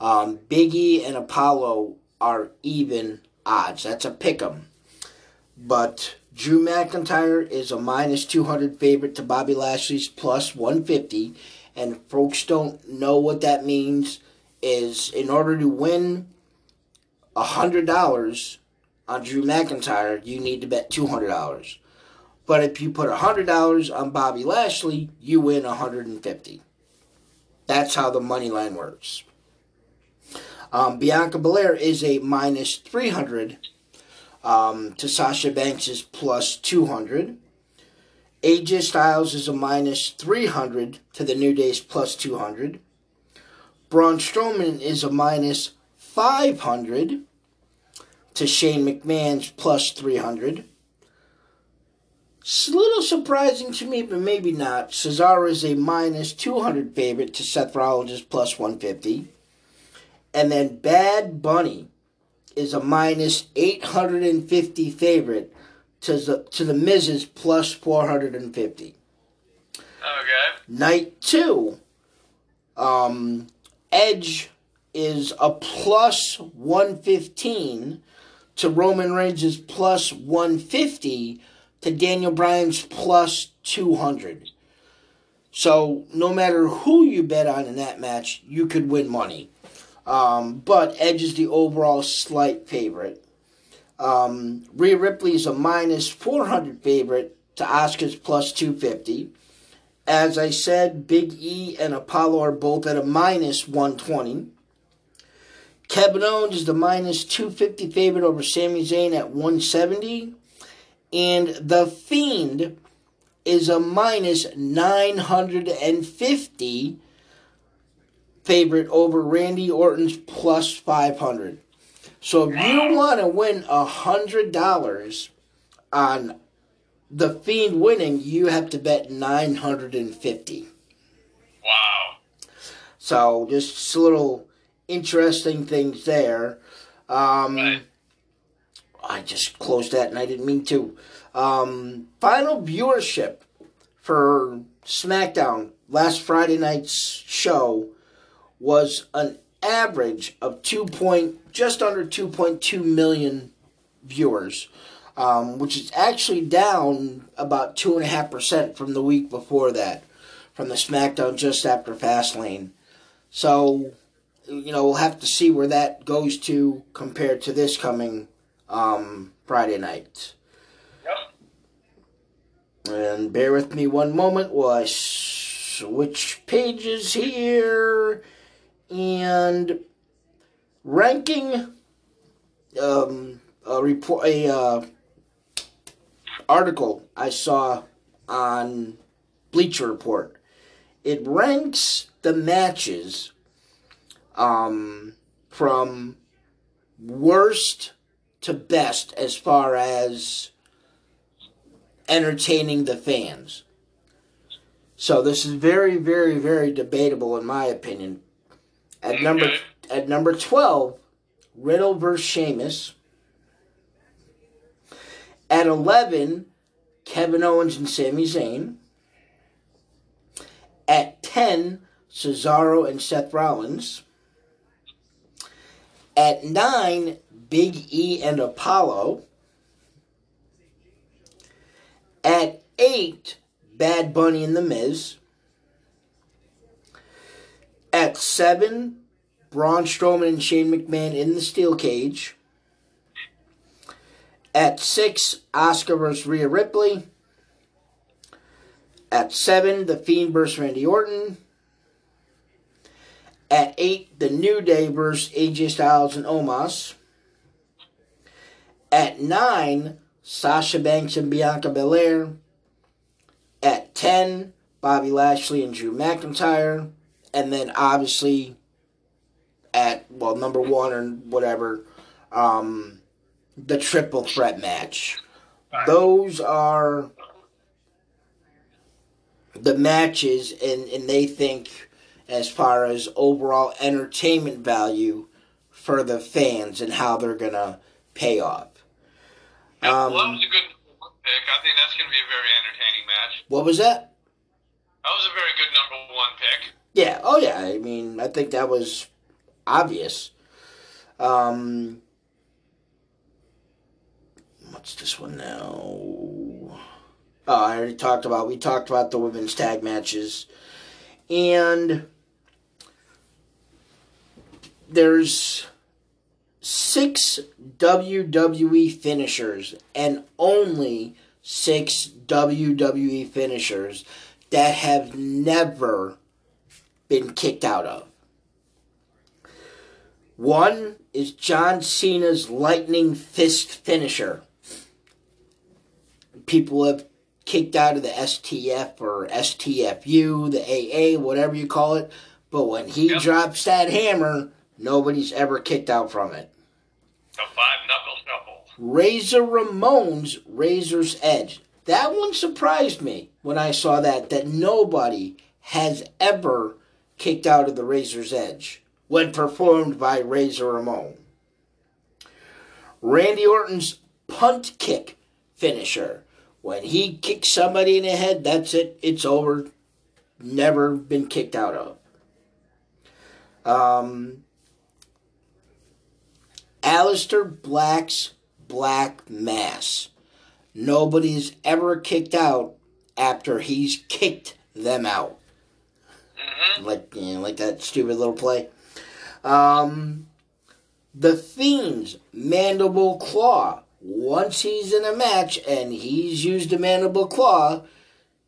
[SPEAKER 2] Um, Big E and Apollo are even odds. That's a pick 'em. But Drew McIntyre is a minus 200 favorite to Bobby Lashley's plus 150. And folks don't know what that means is in order to win $100 on Drew McIntyre, you need to bet $200. But if you put $100 on Bobby Lashley, you win 150 That's how the money line works. Um, Bianca Belair is a minus 300 um, to Sasha Banks is plus 200. AJ Styles is a minus 300 to the New Day's plus 200. Braun Strowman is a minus 500 to Shane McMahon's plus 300. It's a little surprising to me, but maybe not. Cesaro is a minus 200 favorite to Seth Rollins' plus 150. And then Bad Bunny is a minus 850 favorite to the, to the Miz's plus 450.
[SPEAKER 1] Okay.
[SPEAKER 2] Night two, um, Edge is a plus 115 to Roman Reigns' plus 150 to Daniel Bryan's plus 200. So no matter who you bet on in that match, you could win money. Um, but Edge is the overall slight favorite. Um, Rhea Ripley is a minus 400 favorite to Asuka's plus 250. As I said, Big E and Apollo are both at a minus 120. Kevin Owens is the minus 250 favorite over Sami Zayn at 170. And The Fiend is a minus 950 favorite over Randy Orton's plus 500. So if you want to win $100 on The Fiend winning, you have to bet 950.
[SPEAKER 1] Wow.
[SPEAKER 2] So just little interesting things there. Um,
[SPEAKER 1] Right.
[SPEAKER 2] I just closed that and I didn't mean to. Um, final viewership for SmackDown last Friday night's show was an average of two point just under two point two million viewers, um, which is actually down about two and a half percent from the week before that, from the SmackDown just after Fastlane. So, you know, we'll have to see where that goes to compared to this coming um, Friday night.
[SPEAKER 1] Yep.
[SPEAKER 2] And bear with me one moment while I switch pages here. And ranking um, a report, a uh, article I saw on Bleacher Report. It ranks the matches um, from worst to best as far as entertaining the fans. So this is very, very, very debatable in my opinion. At number at number twelve, Riddle versus Sheamus. At eleven, Kevin Owens and Sami Zayn. At ten, Cesaro and Seth Rollins. At nine, Big E and Apollo. At eight, Bad Bunny and The Miz. At seven, Braun Strowman and Shane McMahon in the steel cage. At six, Asuka versus Rhea Ripley. At seven, The Fiend versus Randy Orton. At eight, The New Day versus AJ Styles and Omos. At nine, Sasha Banks and Bianca Belair. At ten, Bobby Lashley and Drew McIntyre. And then obviously at well number one or whatever, um, the triple threat match. Those are the matches, and and they think as far as overall entertainment value for the fans and how they're gonna pay off. Um,
[SPEAKER 1] well, that was a good pick. I think that's going to be a very entertaining match.
[SPEAKER 2] What was that?
[SPEAKER 1] That was a very good number one pick.
[SPEAKER 2] Yeah. Oh yeah. I mean, I think that was obvious. Um, what's this one now? Oh, I already talked about. We talked about the women's tag matches, and there's six WWE finishers and only six WWE finishers that have never been kicked out of. One is John Cena's lightning fist finisher. People have kicked out of the STF or STFU, the AA, whatever you call it. But when he yep. drops that hammer, nobody's ever kicked out from it.
[SPEAKER 1] The five knuckle shuffle.
[SPEAKER 2] Razor Ramon's Razor's Edge. That one surprised me when I saw that, that nobody has ever kicked out of the Razor's Edge when performed by Razor Ramon. Randy Orton's punt kick finisher. When he kicks somebody in the head, that's it. It's over. Never been kicked out of. Um, Aleister Black's Black Mass. Nobody's ever kicked out after he's kicked them out. Mm-hmm. Like you know, like that stupid little play. Um, the Fiend's Mandible Claw once he's in a match and he's used a mandible claw,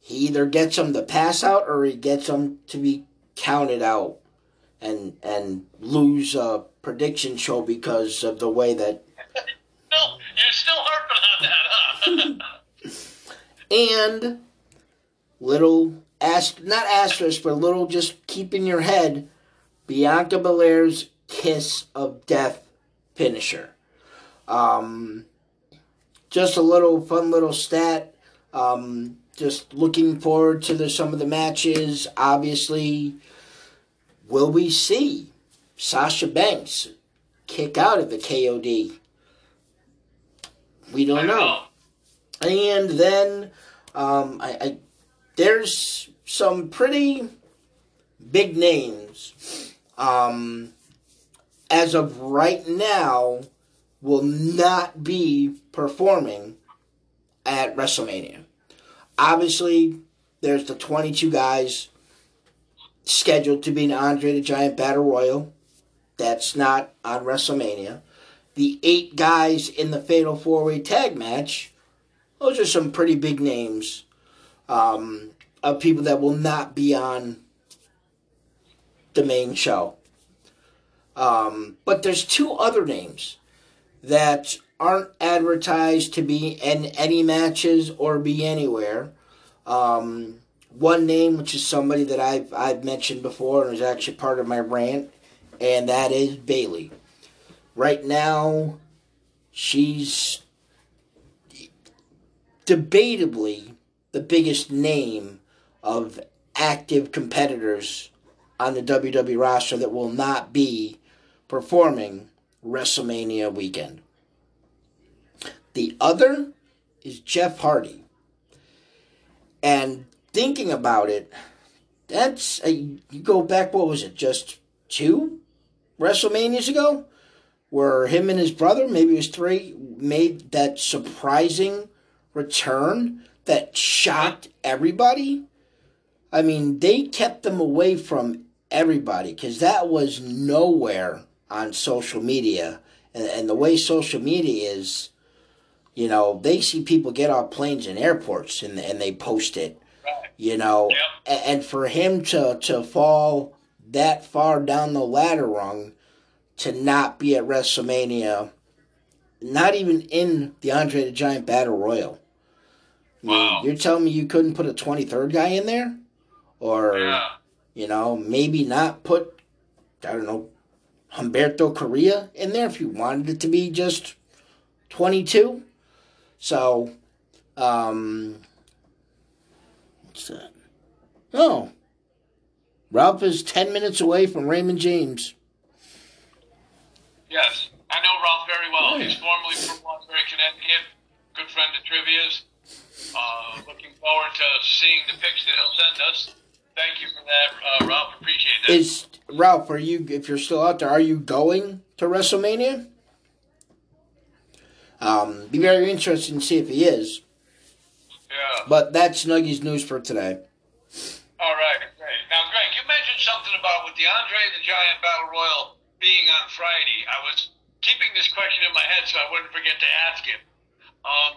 [SPEAKER 2] he either gets him to pass out or he gets him to be counted out and and lose a prediction show because of the way that.
[SPEAKER 1] no, you're still harping on that, huh?
[SPEAKER 2] and little ask not asterisk, but a little just keep in your head Bianca Belair's kiss of death finisher. Um, just a little fun little stat. Um, just looking forward to the, some of the matches. Obviously, will we see Sasha Banks kick out of the KOD? We don't know. And then um, I, I, there's some pretty big names. Um, as of right now, will not be performing at WrestleMania. Obviously, there's the 22 guys scheduled to be in Andre the Giant Battle Royal. That's not on WrestleMania. The eight guys in the Fatal Four Way Tag match, those are some pretty big names um, of people that will not be on the main show. Um, but there's two other names that aren't advertised to be in any matches or be anywhere. Um, one name, which is somebody that I've I've mentioned before and is actually part of my rant, and that is Bayley. Right now, she's debatably the biggest name of active competitors on the WWE roster that will not be performing WrestleMania weekend. The other is Jeff Hardy. And thinking about it, that's a, you go back, what was it, just two WrestleManias ago? Where him and his brother, maybe it was three, made that surprising return that shocked everybody. I mean, they kept them away from everybody because that was nowhere on social media. And, and the way social media is, you know, they see people get off planes in airports and, and they post it. You know, yep. and, and for him to, to fall that far down the ladder rung to not be at WrestleMania, not even in the Andre the Giant Battle Royal.
[SPEAKER 1] Wow.
[SPEAKER 2] You're telling me you couldn't put a 23rd guy in there? Or, yeah. you know, maybe not put, I don't know, Humberto Correa in there if you wanted it to be just 22. So, um, what's that? Oh, Ralph is 10 minutes away from Raymond James.
[SPEAKER 1] Yes, I know Ralph very well. He's formerly from Lawsbury, Connecticut. Good friend of Trivia's. Uh, looking forward to seeing the pics that he'll send us. Thank you for that, uh, Ralph. Appreciate that.
[SPEAKER 2] Is Ralph? Are you? If you're still out there, are you going to WrestleMania? Um, be very interested to see if he is.
[SPEAKER 1] yeah.
[SPEAKER 2] But that's Nuggy's news for today.
[SPEAKER 1] All right, great. Now, Greg, you mentioned something about with the Andre the Giant Battle Royal being on Friday. I was keeping this question in my head so I wouldn't forget to ask it. Um,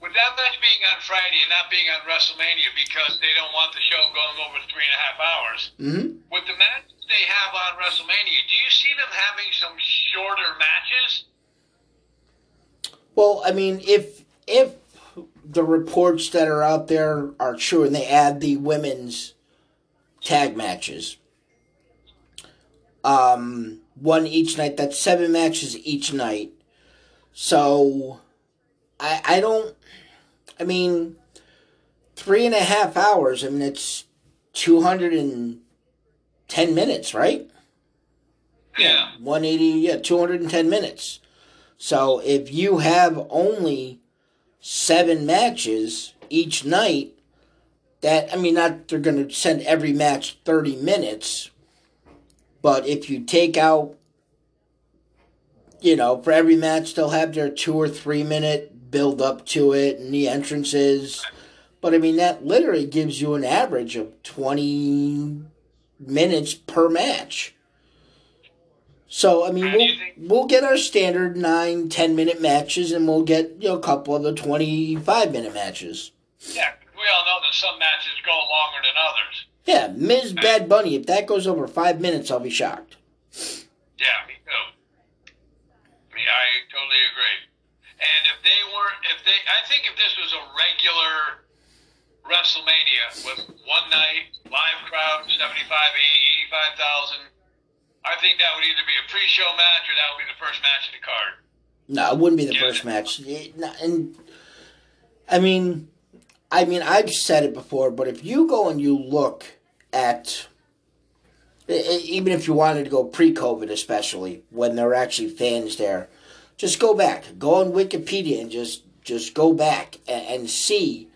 [SPEAKER 1] with that match being on Friday and not being on WrestleMania because they don't want the show going over three and a half hours,
[SPEAKER 2] hmm
[SPEAKER 1] with the matches they have on WrestleMania, do you see them having some shorter matches?
[SPEAKER 2] Well, I mean, if if the reports that are out there are true, and they add the women's tag matches, um, one each night. That's seven matches each night. So, I I don't. I mean, three and a half hours. I mean, it's two hundred and ten minutes, right?
[SPEAKER 1] Yeah.
[SPEAKER 2] 180, yeah, 210 minutes. So if you have only seven matches each night, that, I mean, not they're going to send every match 30 minutes, but if you take out, you know, for every match, they'll have their two or three minute build up to it and the entrances. But I mean, that literally gives you an average of 20 minutes per match. So I mean, we'll, we'll get our standard nine, ten minute matches, and we'll get you know a couple of the twenty five minute matches.
[SPEAKER 1] Yeah. We all know that some matches go longer than others.
[SPEAKER 2] Yeah, Ms. Bad Bunny. If that goes over five minutes, I'll be shocked.
[SPEAKER 1] Yeah, me too. I mean, I totally agree. And if they weren't, if they, I think if this was a regular WrestleMania with one night, live crowd, 75, 80, 85,000, I think that would either be a pre-show match or that would be the first match of the card.
[SPEAKER 2] No, it wouldn't be the
[SPEAKER 1] Yeah.
[SPEAKER 2] first match. It- no, and I mean, I mean, I've said it before, but if you go and you look at, even if you wanted to go pre-COVID, especially when there were actually fans there, just go back, go on Wikipedia and just just go back and, and see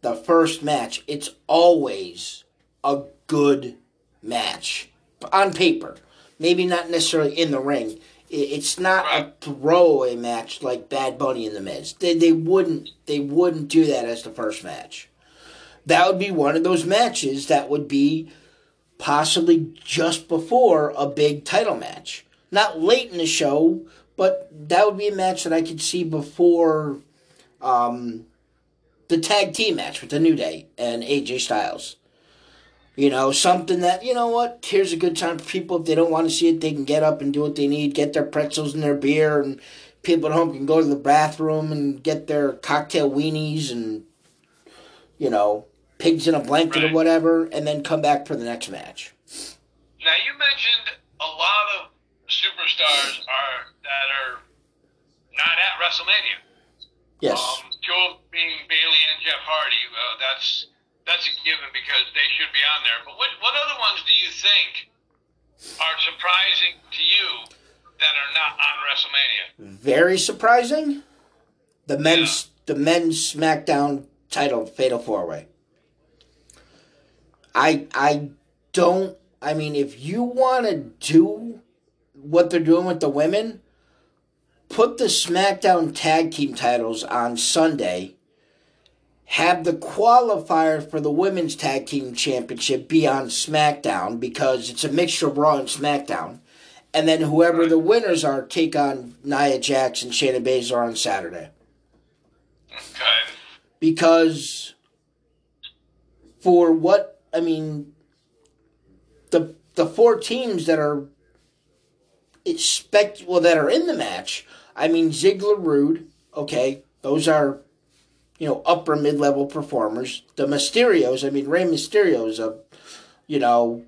[SPEAKER 2] the first match. It's always a good match on paper. Maybe not necessarily in the ring. It's not a throwaway match like Bad Bunny and the Miz. They, they wouldn't they wouldn't do that as the first match. That would be one of those matches that would be possibly just before a big title match. Not late in the show, but that would be a match that I could see before um, the tag team match with the New Day and AJ Styles. You know, something that, you know what, here's a good time for people. If they don't want to see it, they can get up and do what they need, get their pretzels and their beer, and people at home can go to the bathroom and get their cocktail weenies and, you know, pigs in a blanket or whatever, and then come back for the next match.
[SPEAKER 1] Now you mentioned a lot of superstars are that are not at WrestleMania.
[SPEAKER 2] Yes.
[SPEAKER 1] Um, Joe being Bayley and Jeff Hardy, uh, that's that's a given because they should be on there. But what what other ones do you think are surprising to you that are not on WrestleMania?
[SPEAKER 2] Very surprising. The men's the men's SmackDown title Fatal Four Way. I I don't. I mean, if you want to do what they're doing with the women, put the SmackDown tag team titles on Sunday. Have the qualifier for the women's tag team championship be on SmackDown because it's a mixture of Raw and SmackDown. And then whoever the winners are take on Nia Jax and Shayna Baszler on Saturday.
[SPEAKER 1] Okay.
[SPEAKER 2] Because for what I mean the the four teams that are expect well that are in the match, I mean Ziggler Roode, okay, those are you know, upper mid level performers. The Mysterios, I mean Rey Mysterio's a you know,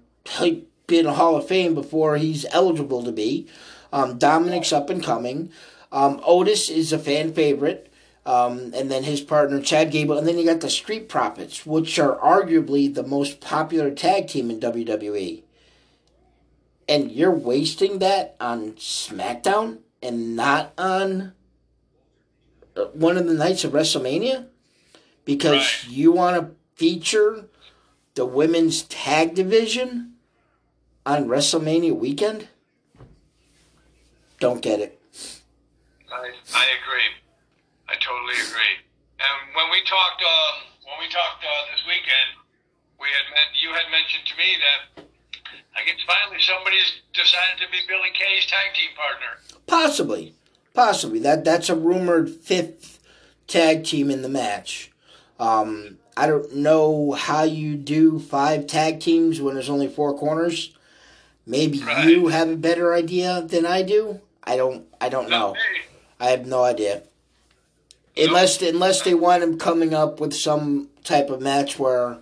[SPEAKER 2] been a Hall of Fame before he's eligible to be. Um, Dominik's up and coming. Um, Otis is a fan favorite. Um, and then his partner Chad Gable, and then you got the Street Profits, which are arguably the most popular tag team in WWE. And you're wasting that on SmackDown and not on uh, one of the nights of WrestleMania because
[SPEAKER 1] Right.
[SPEAKER 2] you want to feature the women's tag division on WrestleMania weekend? Don't get it.
[SPEAKER 1] I, I agree. I totally agree. And when we talked, um, when we talked uh, this weekend, we had meant, you had mentioned to me that I guess finally somebody's decided to be Billie Kay's tag team partner.
[SPEAKER 2] Possibly, possibly that that's a rumored fifth tag team in the match. Um, I don't know how you do five tag teams when there's only four corners. Maybe
[SPEAKER 1] Right.
[SPEAKER 2] you have a better idea than I do. I don't. I don't know.
[SPEAKER 1] Hey,
[SPEAKER 2] I have no idea. Unless unless they want up coming up with some type of match where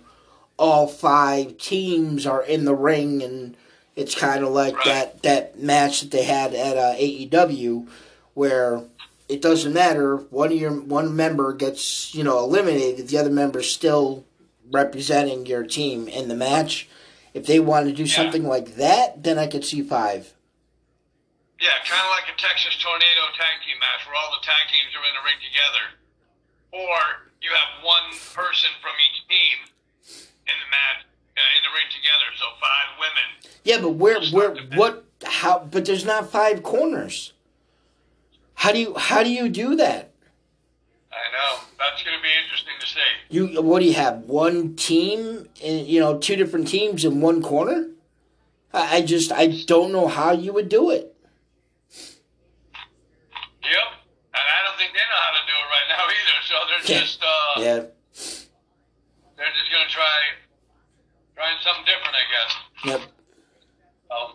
[SPEAKER 2] all five teams are in the ring and it's kind of like
[SPEAKER 1] Right.
[SPEAKER 2] that that match that they had at uh, AEW where it doesn't matter one of your one member gets you know eliminated the other member's still representing your team in the match. If they want to do
[SPEAKER 1] Yeah.
[SPEAKER 2] something like that, then I could see five.
[SPEAKER 1] Yeah, kind of like a Texas Tornado tag team match where all the tag teams are in the ring together. Or you have one person from each team in the match, uh, in the ring together. So five women.
[SPEAKER 2] Yeah, but where, where, what, how? But there's not five corners. How do you, how do you do that?
[SPEAKER 1] I know. That's going to be interesting to see.
[SPEAKER 2] You, what do you have? One team, in, you know, two different teams in one corner. I, I just, I don't know how you would do it.
[SPEAKER 1] Yep. And I don't think they know how to do it right now either. So they're
[SPEAKER 2] Yeah.
[SPEAKER 1] just, uh,
[SPEAKER 2] Yeah,
[SPEAKER 1] they're just going to try, trying something different, I guess.
[SPEAKER 2] yep,
[SPEAKER 1] Um,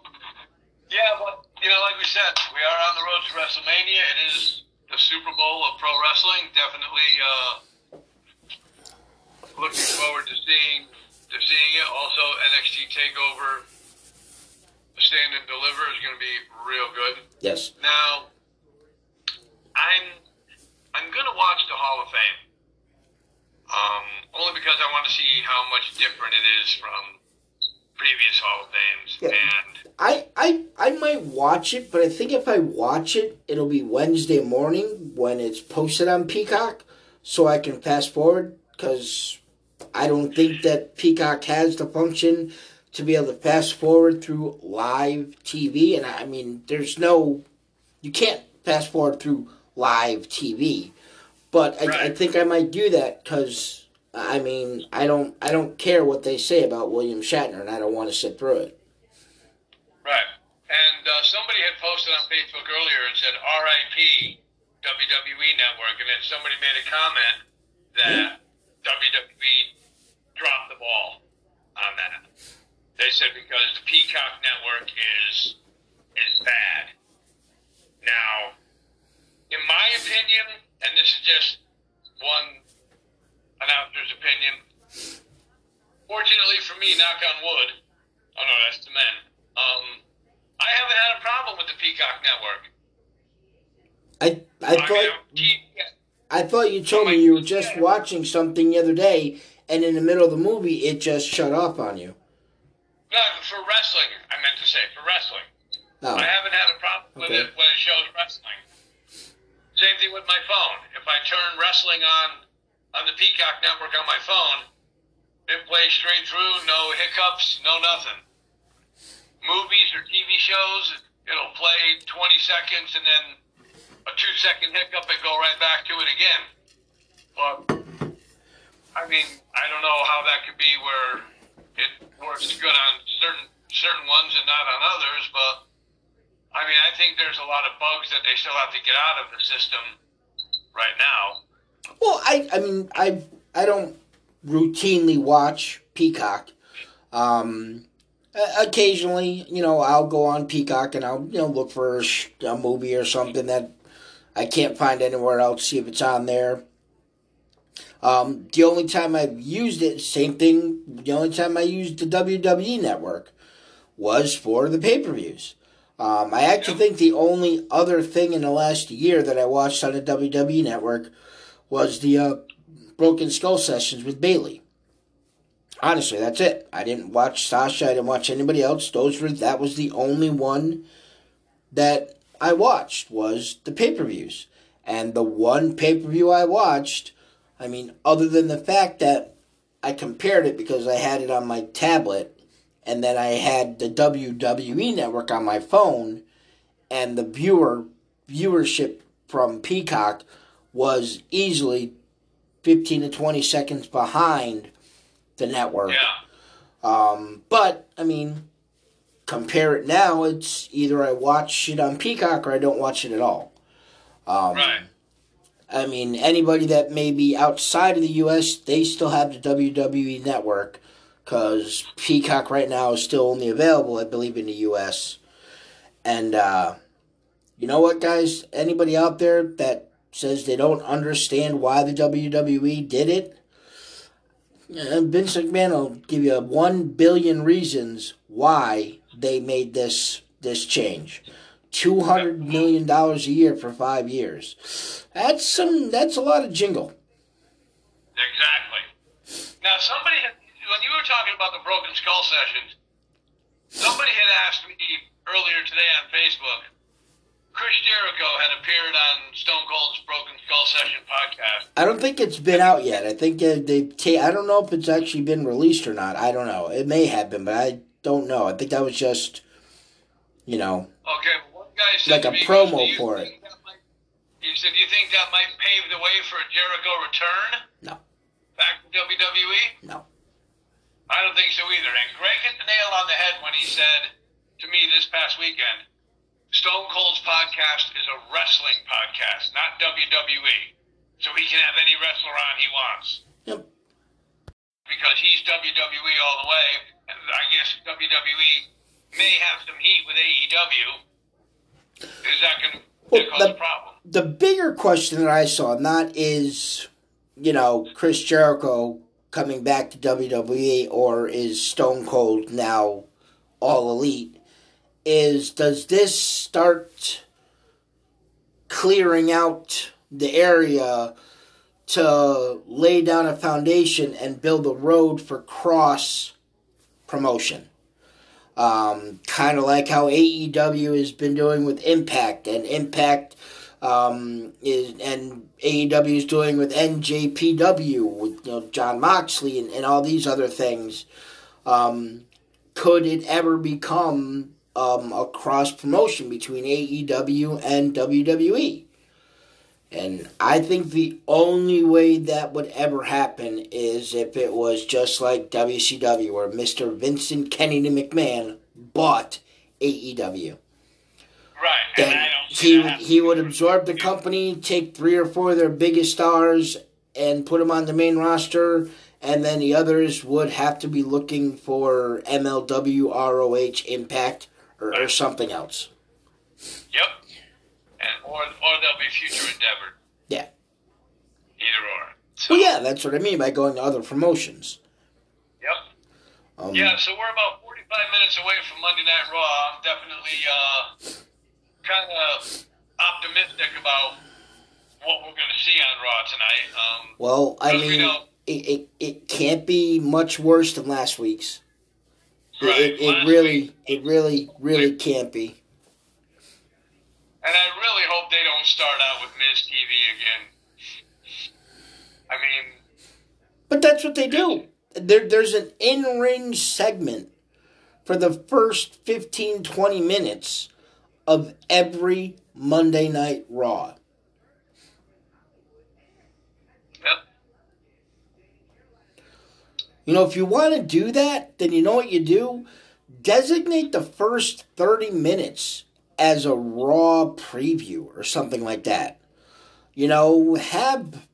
[SPEAKER 1] yeah, but you know, like we said, we are on the road to WrestleMania. It is the Super Bowl of pro wrestling. Definitely uh, looking forward to seeing to seeing it. Also, NXT Takeover, Stand and Deliver is going to be real good.
[SPEAKER 2] yes.
[SPEAKER 1] Now, I'm I'm going to watch the Hall of Fame. Um, only because I want to see how much different it is from previous Hall of Fames,
[SPEAKER 2] Yeah.
[SPEAKER 1] and
[SPEAKER 2] I, I, I might watch it, but I think if I watch it, it'll be Wednesday morning when it's posted on Peacock, so I can fast forward because I don't think that Peacock has the function to be able to fast forward through live TV. And I mean, there's no, you can't fast forward through live TV. But I, I think I might do that because I mean, I don't, I don't care what they say about William Shatner, and I don't want to sit through it.
[SPEAKER 1] Right. And uh, somebody had posted on Facebook earlier and said RIP WWE Network, and then somebody made a comment that WWE dropped the ball on that. They said because the Peacock Network is is bad. Now, in my opinion, and this is just one announcer's opinion. Fortunately for me, knock on wood. Oh no, that's the men. Um, I haven't had a problem with the Peacock Network.
[SPEAKER 2] I, I
[SPEAKER 1] I mean,
[SPEAKER 2] thought, I thought you told me you were just watching something the other day, and in the middle of the movie, it just shut off on you.
[SPEAKER 1] no, for wrestling, I meant to say for wrestling.
[SPEAKER 2] Oh,
[SPEAKER 1] I haven't had a problem with it when it shows wrestling. Same thing with my phone. If I turn wrestling on on the Peacock network on my phone, it plays straight through, no hiccups, no nothing. Movies or TV shows, it'll play 20 seconds and then a two second hiccup and go right back to it again. But I mean, I don't know how that could be where it works good on certain certain ones and not on others, but I mean, I think there's a lot of bugs that they still have to get out of the system right now.
[SPEAKER 2] well, I, I mean, I, I don't routinely watch Peacock. Um, occasionally, you know, I'll go on Peacock and I'll, you know, look for a, movie or something that I can't find anywhere else. See if it's on there. Um, the only time I've used it, same thing. The only time I used the WWE network was for the pay per views. Um, I actually think the only other thing in the last year that I watched on the WWE network was the uh, Broken Skull sessions with Bayley. Honestly, that's it. I didn't watch Sasha. I didn't watch anybody else. Those were that was the only one that I watched was the pay per views, and the one pay per view I watched. I mean, other than the fact that I compared it because I had it on my tablet, and then I had the WWE Network on my phone, and the viewer viewership from Peacock was easily fifteen to twenty seconds behind the network.
[SPEAKER 1] Yeah.
[SPEAKER 2] Um, but I mean, compare it now. It's either I watch it on Peacock or I don't watch it at all. Um,
[SPEAKER 1] Right.
[SPEAKER 2] I mean, anybody that may be outside of the U.S., they still have the WWE network because Peacock right now is still only available, I believe, in the U.S. And uh, you know what, guys? Anybody out there that says they don't understand why the WWE did it, uh, Vince McMahon will give you one billion reasons why they made this this change. Two hundred million dollars a year for five years. That's some. That's a lot of jingle.
[SPEAKER 1] Exactly. Now, somebody had, when you were talking about the Broken Skull sessions, somebody had asked me earlier today on Facebook. Chris Jericho had appeared on Stone Cold's Broken Skull Session podcast.
[SPEAKER 2] I don't think it's been out yet. I think uh, they. Ta- I don't know if it's actually been released or not. I don't know. It may have been, but I don't know. I think that was just, you know,
[SPEAKER 1] Okay, one guy said
[SPEAKER 2] Like a
[SPEAKER 1] me,
[SPEAKER 2] promo
[SPEAKER 1] "Do you
[SPEAKER 2] for
[SPEAKER 1] it. might-" He said, "Do you think that might pave the way for a Jericho return
[SPEAKER 2] no,
[SPEAKER 1] back to WWE?"
[SPEAKER 2] no.
[SPEAKER 1] I don't think so either. And Greg hit the nail on the head when he said to me this past weekend, Stone Cold's podcast is a wrestling podcast, not WWE. So he can have any wrestler on he wants.
[SPEAKER 2] Yep.
[SPEAKER 1] Because he's WWE all the way, and I guess WWE may have some heat with AEW. Is that going to
[SPEAKER 2] Well,
[SPEAKER 1] cause
[SPEAKER 2] the-
[SPEAKER 1] a problem?
[SPEAKER 2] The bigger question that I saw, not is, you know, Chris Jericho coming back to WWE or is Stone Cold now all elite, is does this start clearing out the area to lay down a foundation and build a road for cross promotion? Um, kind of like how AEW has been doing with Impact, and Impact um, is and AEW is doing with NJPW with you know, Jon Moxley and, and all these other things. Um, could it ever become um, a cross promotion between AEW and WWE? And I think the only way that would ever happen is if it was just like WCW, where Mr. Vincent Kennedy McMahon bought AEW.
[SPEAKER 1] Right. Don't
[SPEAKER 2] he would, he would absorb the company, take three or four of their biggest stars, and put them on the main roster, and then the others would have to be looking for MLW, ROH, Impact, or, or something else.
[SPEAKER 1] Yep. And or or there'll be future endeavor.
[SPEAKER 2] Yeah.
[SPEAKER 1] Either or. So,
[SPEAKER 2] Well, yeah, that's what I mean by going to other promotions.
[SPEAKER 1] Yep.
[SPEAKER 2] Um,
[SPEAKER 1] Yeah, so we're about 45 minutes away from Monday Night Raw. I'm definitely uh, kind of optimistic about what we're going to see on Raw tonight. Um,
[SPEAKER 2] Well, I
[SPEAKER 1] Because we
[SPEAKER 2] mean, it, it, it can't be much worse than last week's. It,
[SPEAKER 1] right,
[SPEAKER 2] it, it really,
[SPEAKER 1] week-
[SPEAKER 2] it really, really can't be.
[SPEAKER 1] And I really hope they don't start out with Miz TV again. I mean,
[SPEAKER 2] But that's what they do. There, there's an in ring segment for the first 15, 20 minutes of every Monday Night Raw.
[SPEAKER 1] yep.
[SPEAKER 2] You know, if you want to do that, then you know what you do? Designate the first 30 minutes as a Raw preview or something like that. You know, have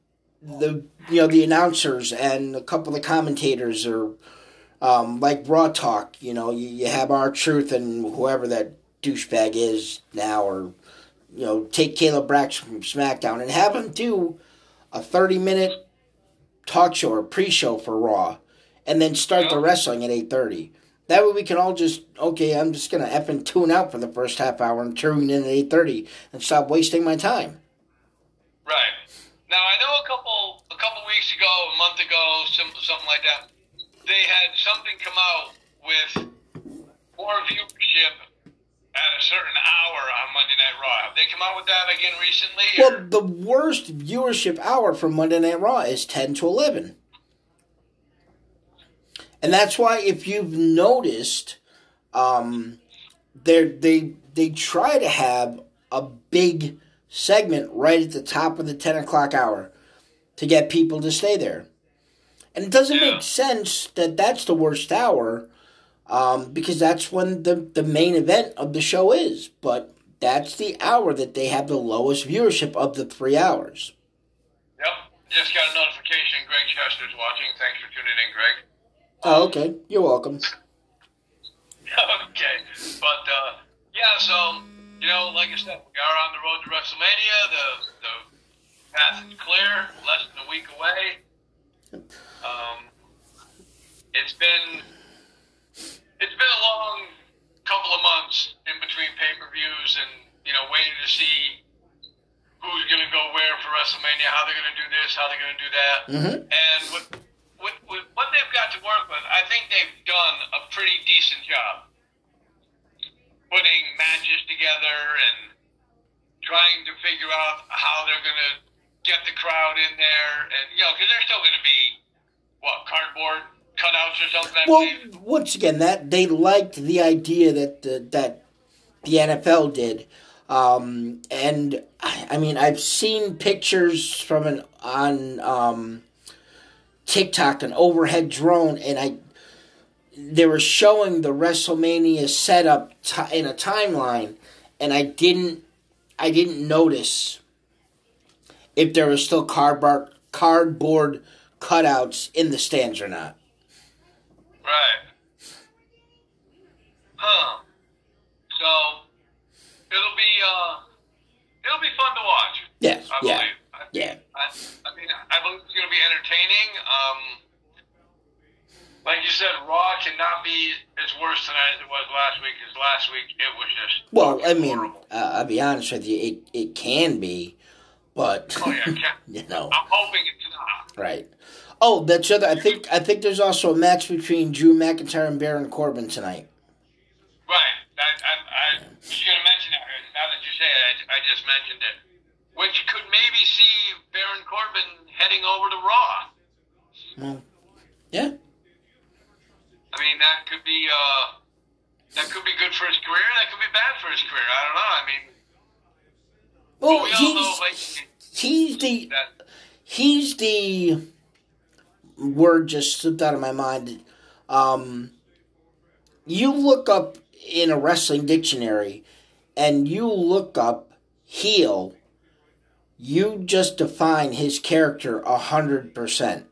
[SPEAKER 2] the you know the announcers and a couple of the commentators or um, like Raw Talk. You know, you, you have R-Truth and whoever that douchebag is now, or you know, take Caleb Brax from SmackDown and have him do a thirty minute talk show or pre-show for Raw, and then start the wrestling at eight thirty. That way we can all just okay. I'm just gonna effing tune out for the first half hour and tune in at eight thirty and stop wasting my time.
[SPEAKER 1] Right. Now I know a couple a couple weeks ago, a month ago, some, something like that. They had something come out with more viewership at a certain hour on Monday Night Raw. Have they come out with that again recently?
[SPEAKER 2] Well,
[SPEAKER 1] or-
[SPEAKER 2] the worst viewership hour for Monday Night Raw is ten to eleven. And that's why, if you've noticed, um, they they they try to have a big segment right at the top of the ten o'clock hour to get people to stay there. And it doesn't
[SPEAKER 1] Yeah.
[SPEAKER 2] make sense that that's the worst hour, um, because that's when the the main event of the show is. But that's the hour that they have the lowest viewership of the three hours.
[SPEAKER 1] Yep. Just got a notification. Greg Chester's watching. Thanks for tuning in, Greg.
[SPEAKER 2] Oh, okay. You're welcome.
[SPEAKER 1] okay. But uh, yeah, so you know, like I said, we are on the road to WrestleMania. The the path is clear. Less than a week away. Um, it's been it's been a long couple of months in between pay per views and you know waiting to see who's going to go where for WrestleMania, how they're going to do this, how they're going to do that.
[SPEAKER 2] hmm
[SPEAKER 1] And with, with, with what they've got to work with, I think they've done a pretty decent job putting matches together and trying to figure out how they're going to get the crowd in there. And, you know, because they're still going to be, what, cardboard cutouts or something? I
[SPEAKER 2] Well,
[SPEAKER 1] believe?
[SPEAKER 2] once again, that they liked the idea that the, that the NFL did, um, and I, I mean I've seen pictures from an on um, TikTok an overhead drone, and I they were showing the WrestleMania setup ti in a timeline, and I didn't I didn't notice if there was still cardboard cardboard cutouts in the stands or not.
[SPEAKER 1] Right. Huh. So it'll be uh it'll be fun to watch.
[SPEAKER 2] Yes,
[SPEAKER 1] I
[SPEAKER 2] yeah,
[SPEAKER 1] believe.
[SPEAKER 2] Yeah.
[SPEAKER 1] I, I mean, I believe it's going to be entertaining. Um, like you said, Raw cannot be as worse tonight as it was last week. Because last week it was just
[SPEAKER 2] Well, I mean,
[SPEAKER 1] horrible.
[SPEAKER 2] uh, I'll be honest with you, it, it can be, but
[SPEAKER 1] Oh yeah, can,
[SPEAKER 2] you know,
[SPEAKER 1] I'm hoping it's not.
[SPEAKER 2] right? Oh, that's other. I think I think there's also a match between Drew McIntyre and Baron Corbin tonight.
[SPEAKER 1] Right. I, I, I was going to mention that. Now that you say it, I, I just mentioned it. Which could maybe see Baron Corbin heading over to Raw.
[SPEAKER 2] Well, yeah,
[SPEAKER 1] I mean, that could be uh, that could be good for his career. That could be bad for his career. I don't know. I mean,
[SPEAKER 2] well,
[SPEAKER 1] we all know
[SPEAKER 2] he's
[SPEAKER 1] like
[SPEAKER 2] he's the
[SPEAKER 1] that.
[SPEAKER 2] he's the word just slipped out of my mind. Um, you look up in a wrestling dictionary, and you look up heel. You just define his character a hundred percent.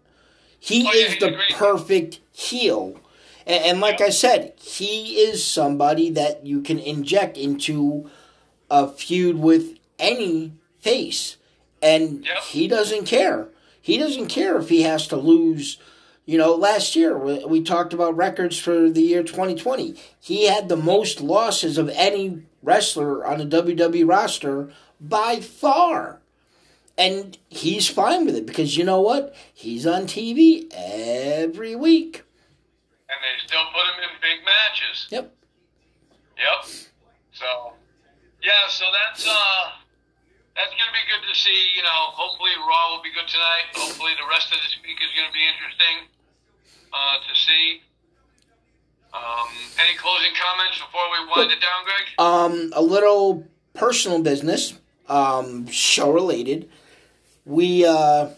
[SPEAKER 2] He
[SPEAKER 1] Oh, yeah,
[SPEAKER 2] is the perfect heel. And, and like I said, he is somebody that you can inject into a feud with any face. And he doesn't care. He doesn't care if he has to lose. You know, last year we, we talked about records for the year 2020. He had the most losses of any wrestler on the WWE roster by far. And he's fine with it because you know what? He's on TV every week.
[SPEAKER 1] and they still put him in big matches.
[SPEAKER 2] Yep.
[SPEAKER 1] Yep. So, yeah. So that's uh, that's gonna be good to see. You know, hopefully Raw will be good tonight. Hopefully the rest of this week is gonna be interesting uh, to see. Um, any closing comments before we wind it down, Greg?
[SPEAKER 2] Um, a little personal business, um, show related. We, uh,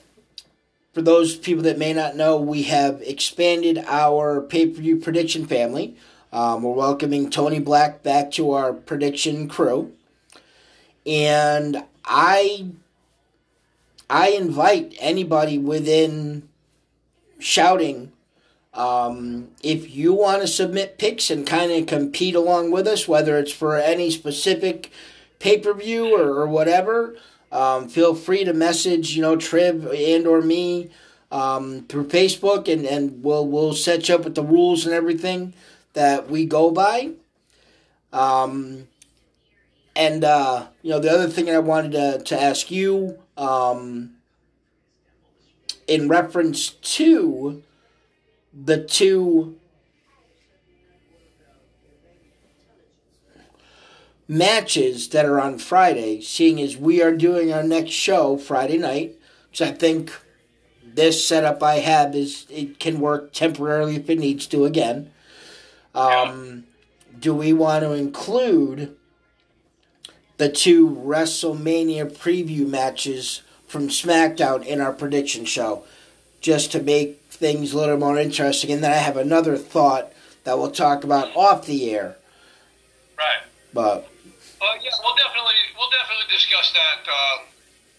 [SPEAKER 2] for those people that may not know, we have expanded our pay per view prediction family. Um, we're welcoming Tony Black back to our prediction crew, and I, I invite anybody within shouting um, if you want to submit picks and kind of compete along with us, whether it's for any specific pay per view or, or whatever, um, feel free to message you know Triv and or me um, through Facebook, and, and we'll we'll set you up with the rules and everything that we go by. Um, and uh, you know the other thing I wanted to to ask you um, in reference to the two matches that are on Friday, seeing as we are doing our next show Friday night, which I think this setup I have is it can work temporarily if it needs to again. Um, Do we want to include the two WrestleMania preview matches from SmackDown in our prediction show, just to make things a little more interesting? And then I have another thought that we'll talk about off the air.
[SPEAKER 1] Right.
[SPEAKER 2] But
[SPEAKER 1] Uh, yeah, we'll definitely we'll definitely discuss that. Uh,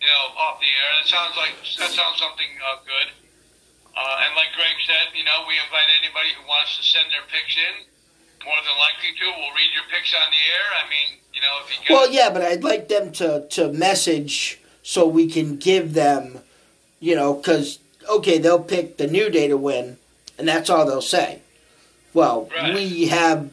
[SPEAKER 1] you know, off the air. That sounds like that sounds something uh, good. Uh, and like Greg said, you know, we invite anybody who wants to send their picks in. More than likely to, we'll read your picks on the air. I mean, you know, if you got,
[SPEAKER 2] Well, yeah, but I'd like them to to message so we can give them, you know, because okay, they'll pick the new day to win, and that's all they'll say. Well,
[SPEAKER 1] Right.
[SPEAKER 2] we have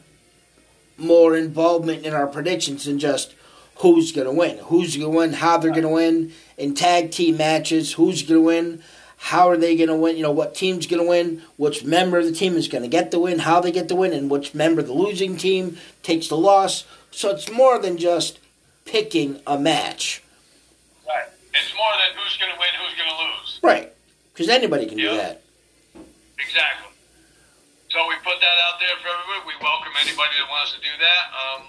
[SPEAKER 2] more involvement in our predictions than just who's going to win, who's going to win, how they're going to win in tag team matches, who's going to win. How are they going to win? You know, what team's going to win? Which member of the team is going to get the win? How they get the win? And which member of the losing team takes the loss? So it's more than just picking a match.
[SPEAKER 1] right. It's more than who's going to win, who's going to lose.
[SPEAKER 2] Right. Because anybody can do that.
[SPEAKER 1] Exactly. So we put that out there for everybody. We welcome anybody that wants to do that. Um,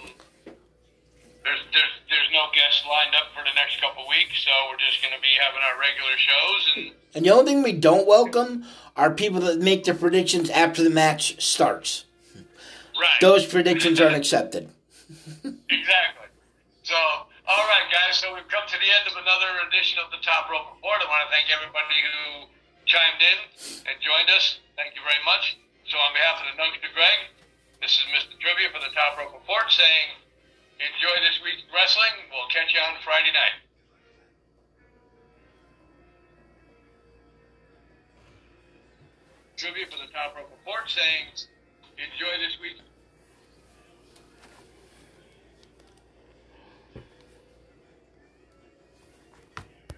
[SPEAKER 1] there's there's there's no guests lined up for the next couple weeks, so we're just going to be having our regular shows and
[SPEAKER 2] And the only thing we don't welcome are people that make their predictions after the match starts.
[SPEAKER 1] right.
[SPEAKER 2] Those predictions aren't accepted.
[SPEAKER 1] Exactly. So, all right, guys. So we've come to the end of another edition of the Top Rope Report. I want to thank everybody who chimed in and joined us. Thank you very much. So, on behalf of the Nunkster Greg, this is Mr. Trivia for the Top Rope Report saying, enjoy this week's wrestling. We'll catch you on Friday night. Trivia for the Top Rope Report saying, enjoy this week's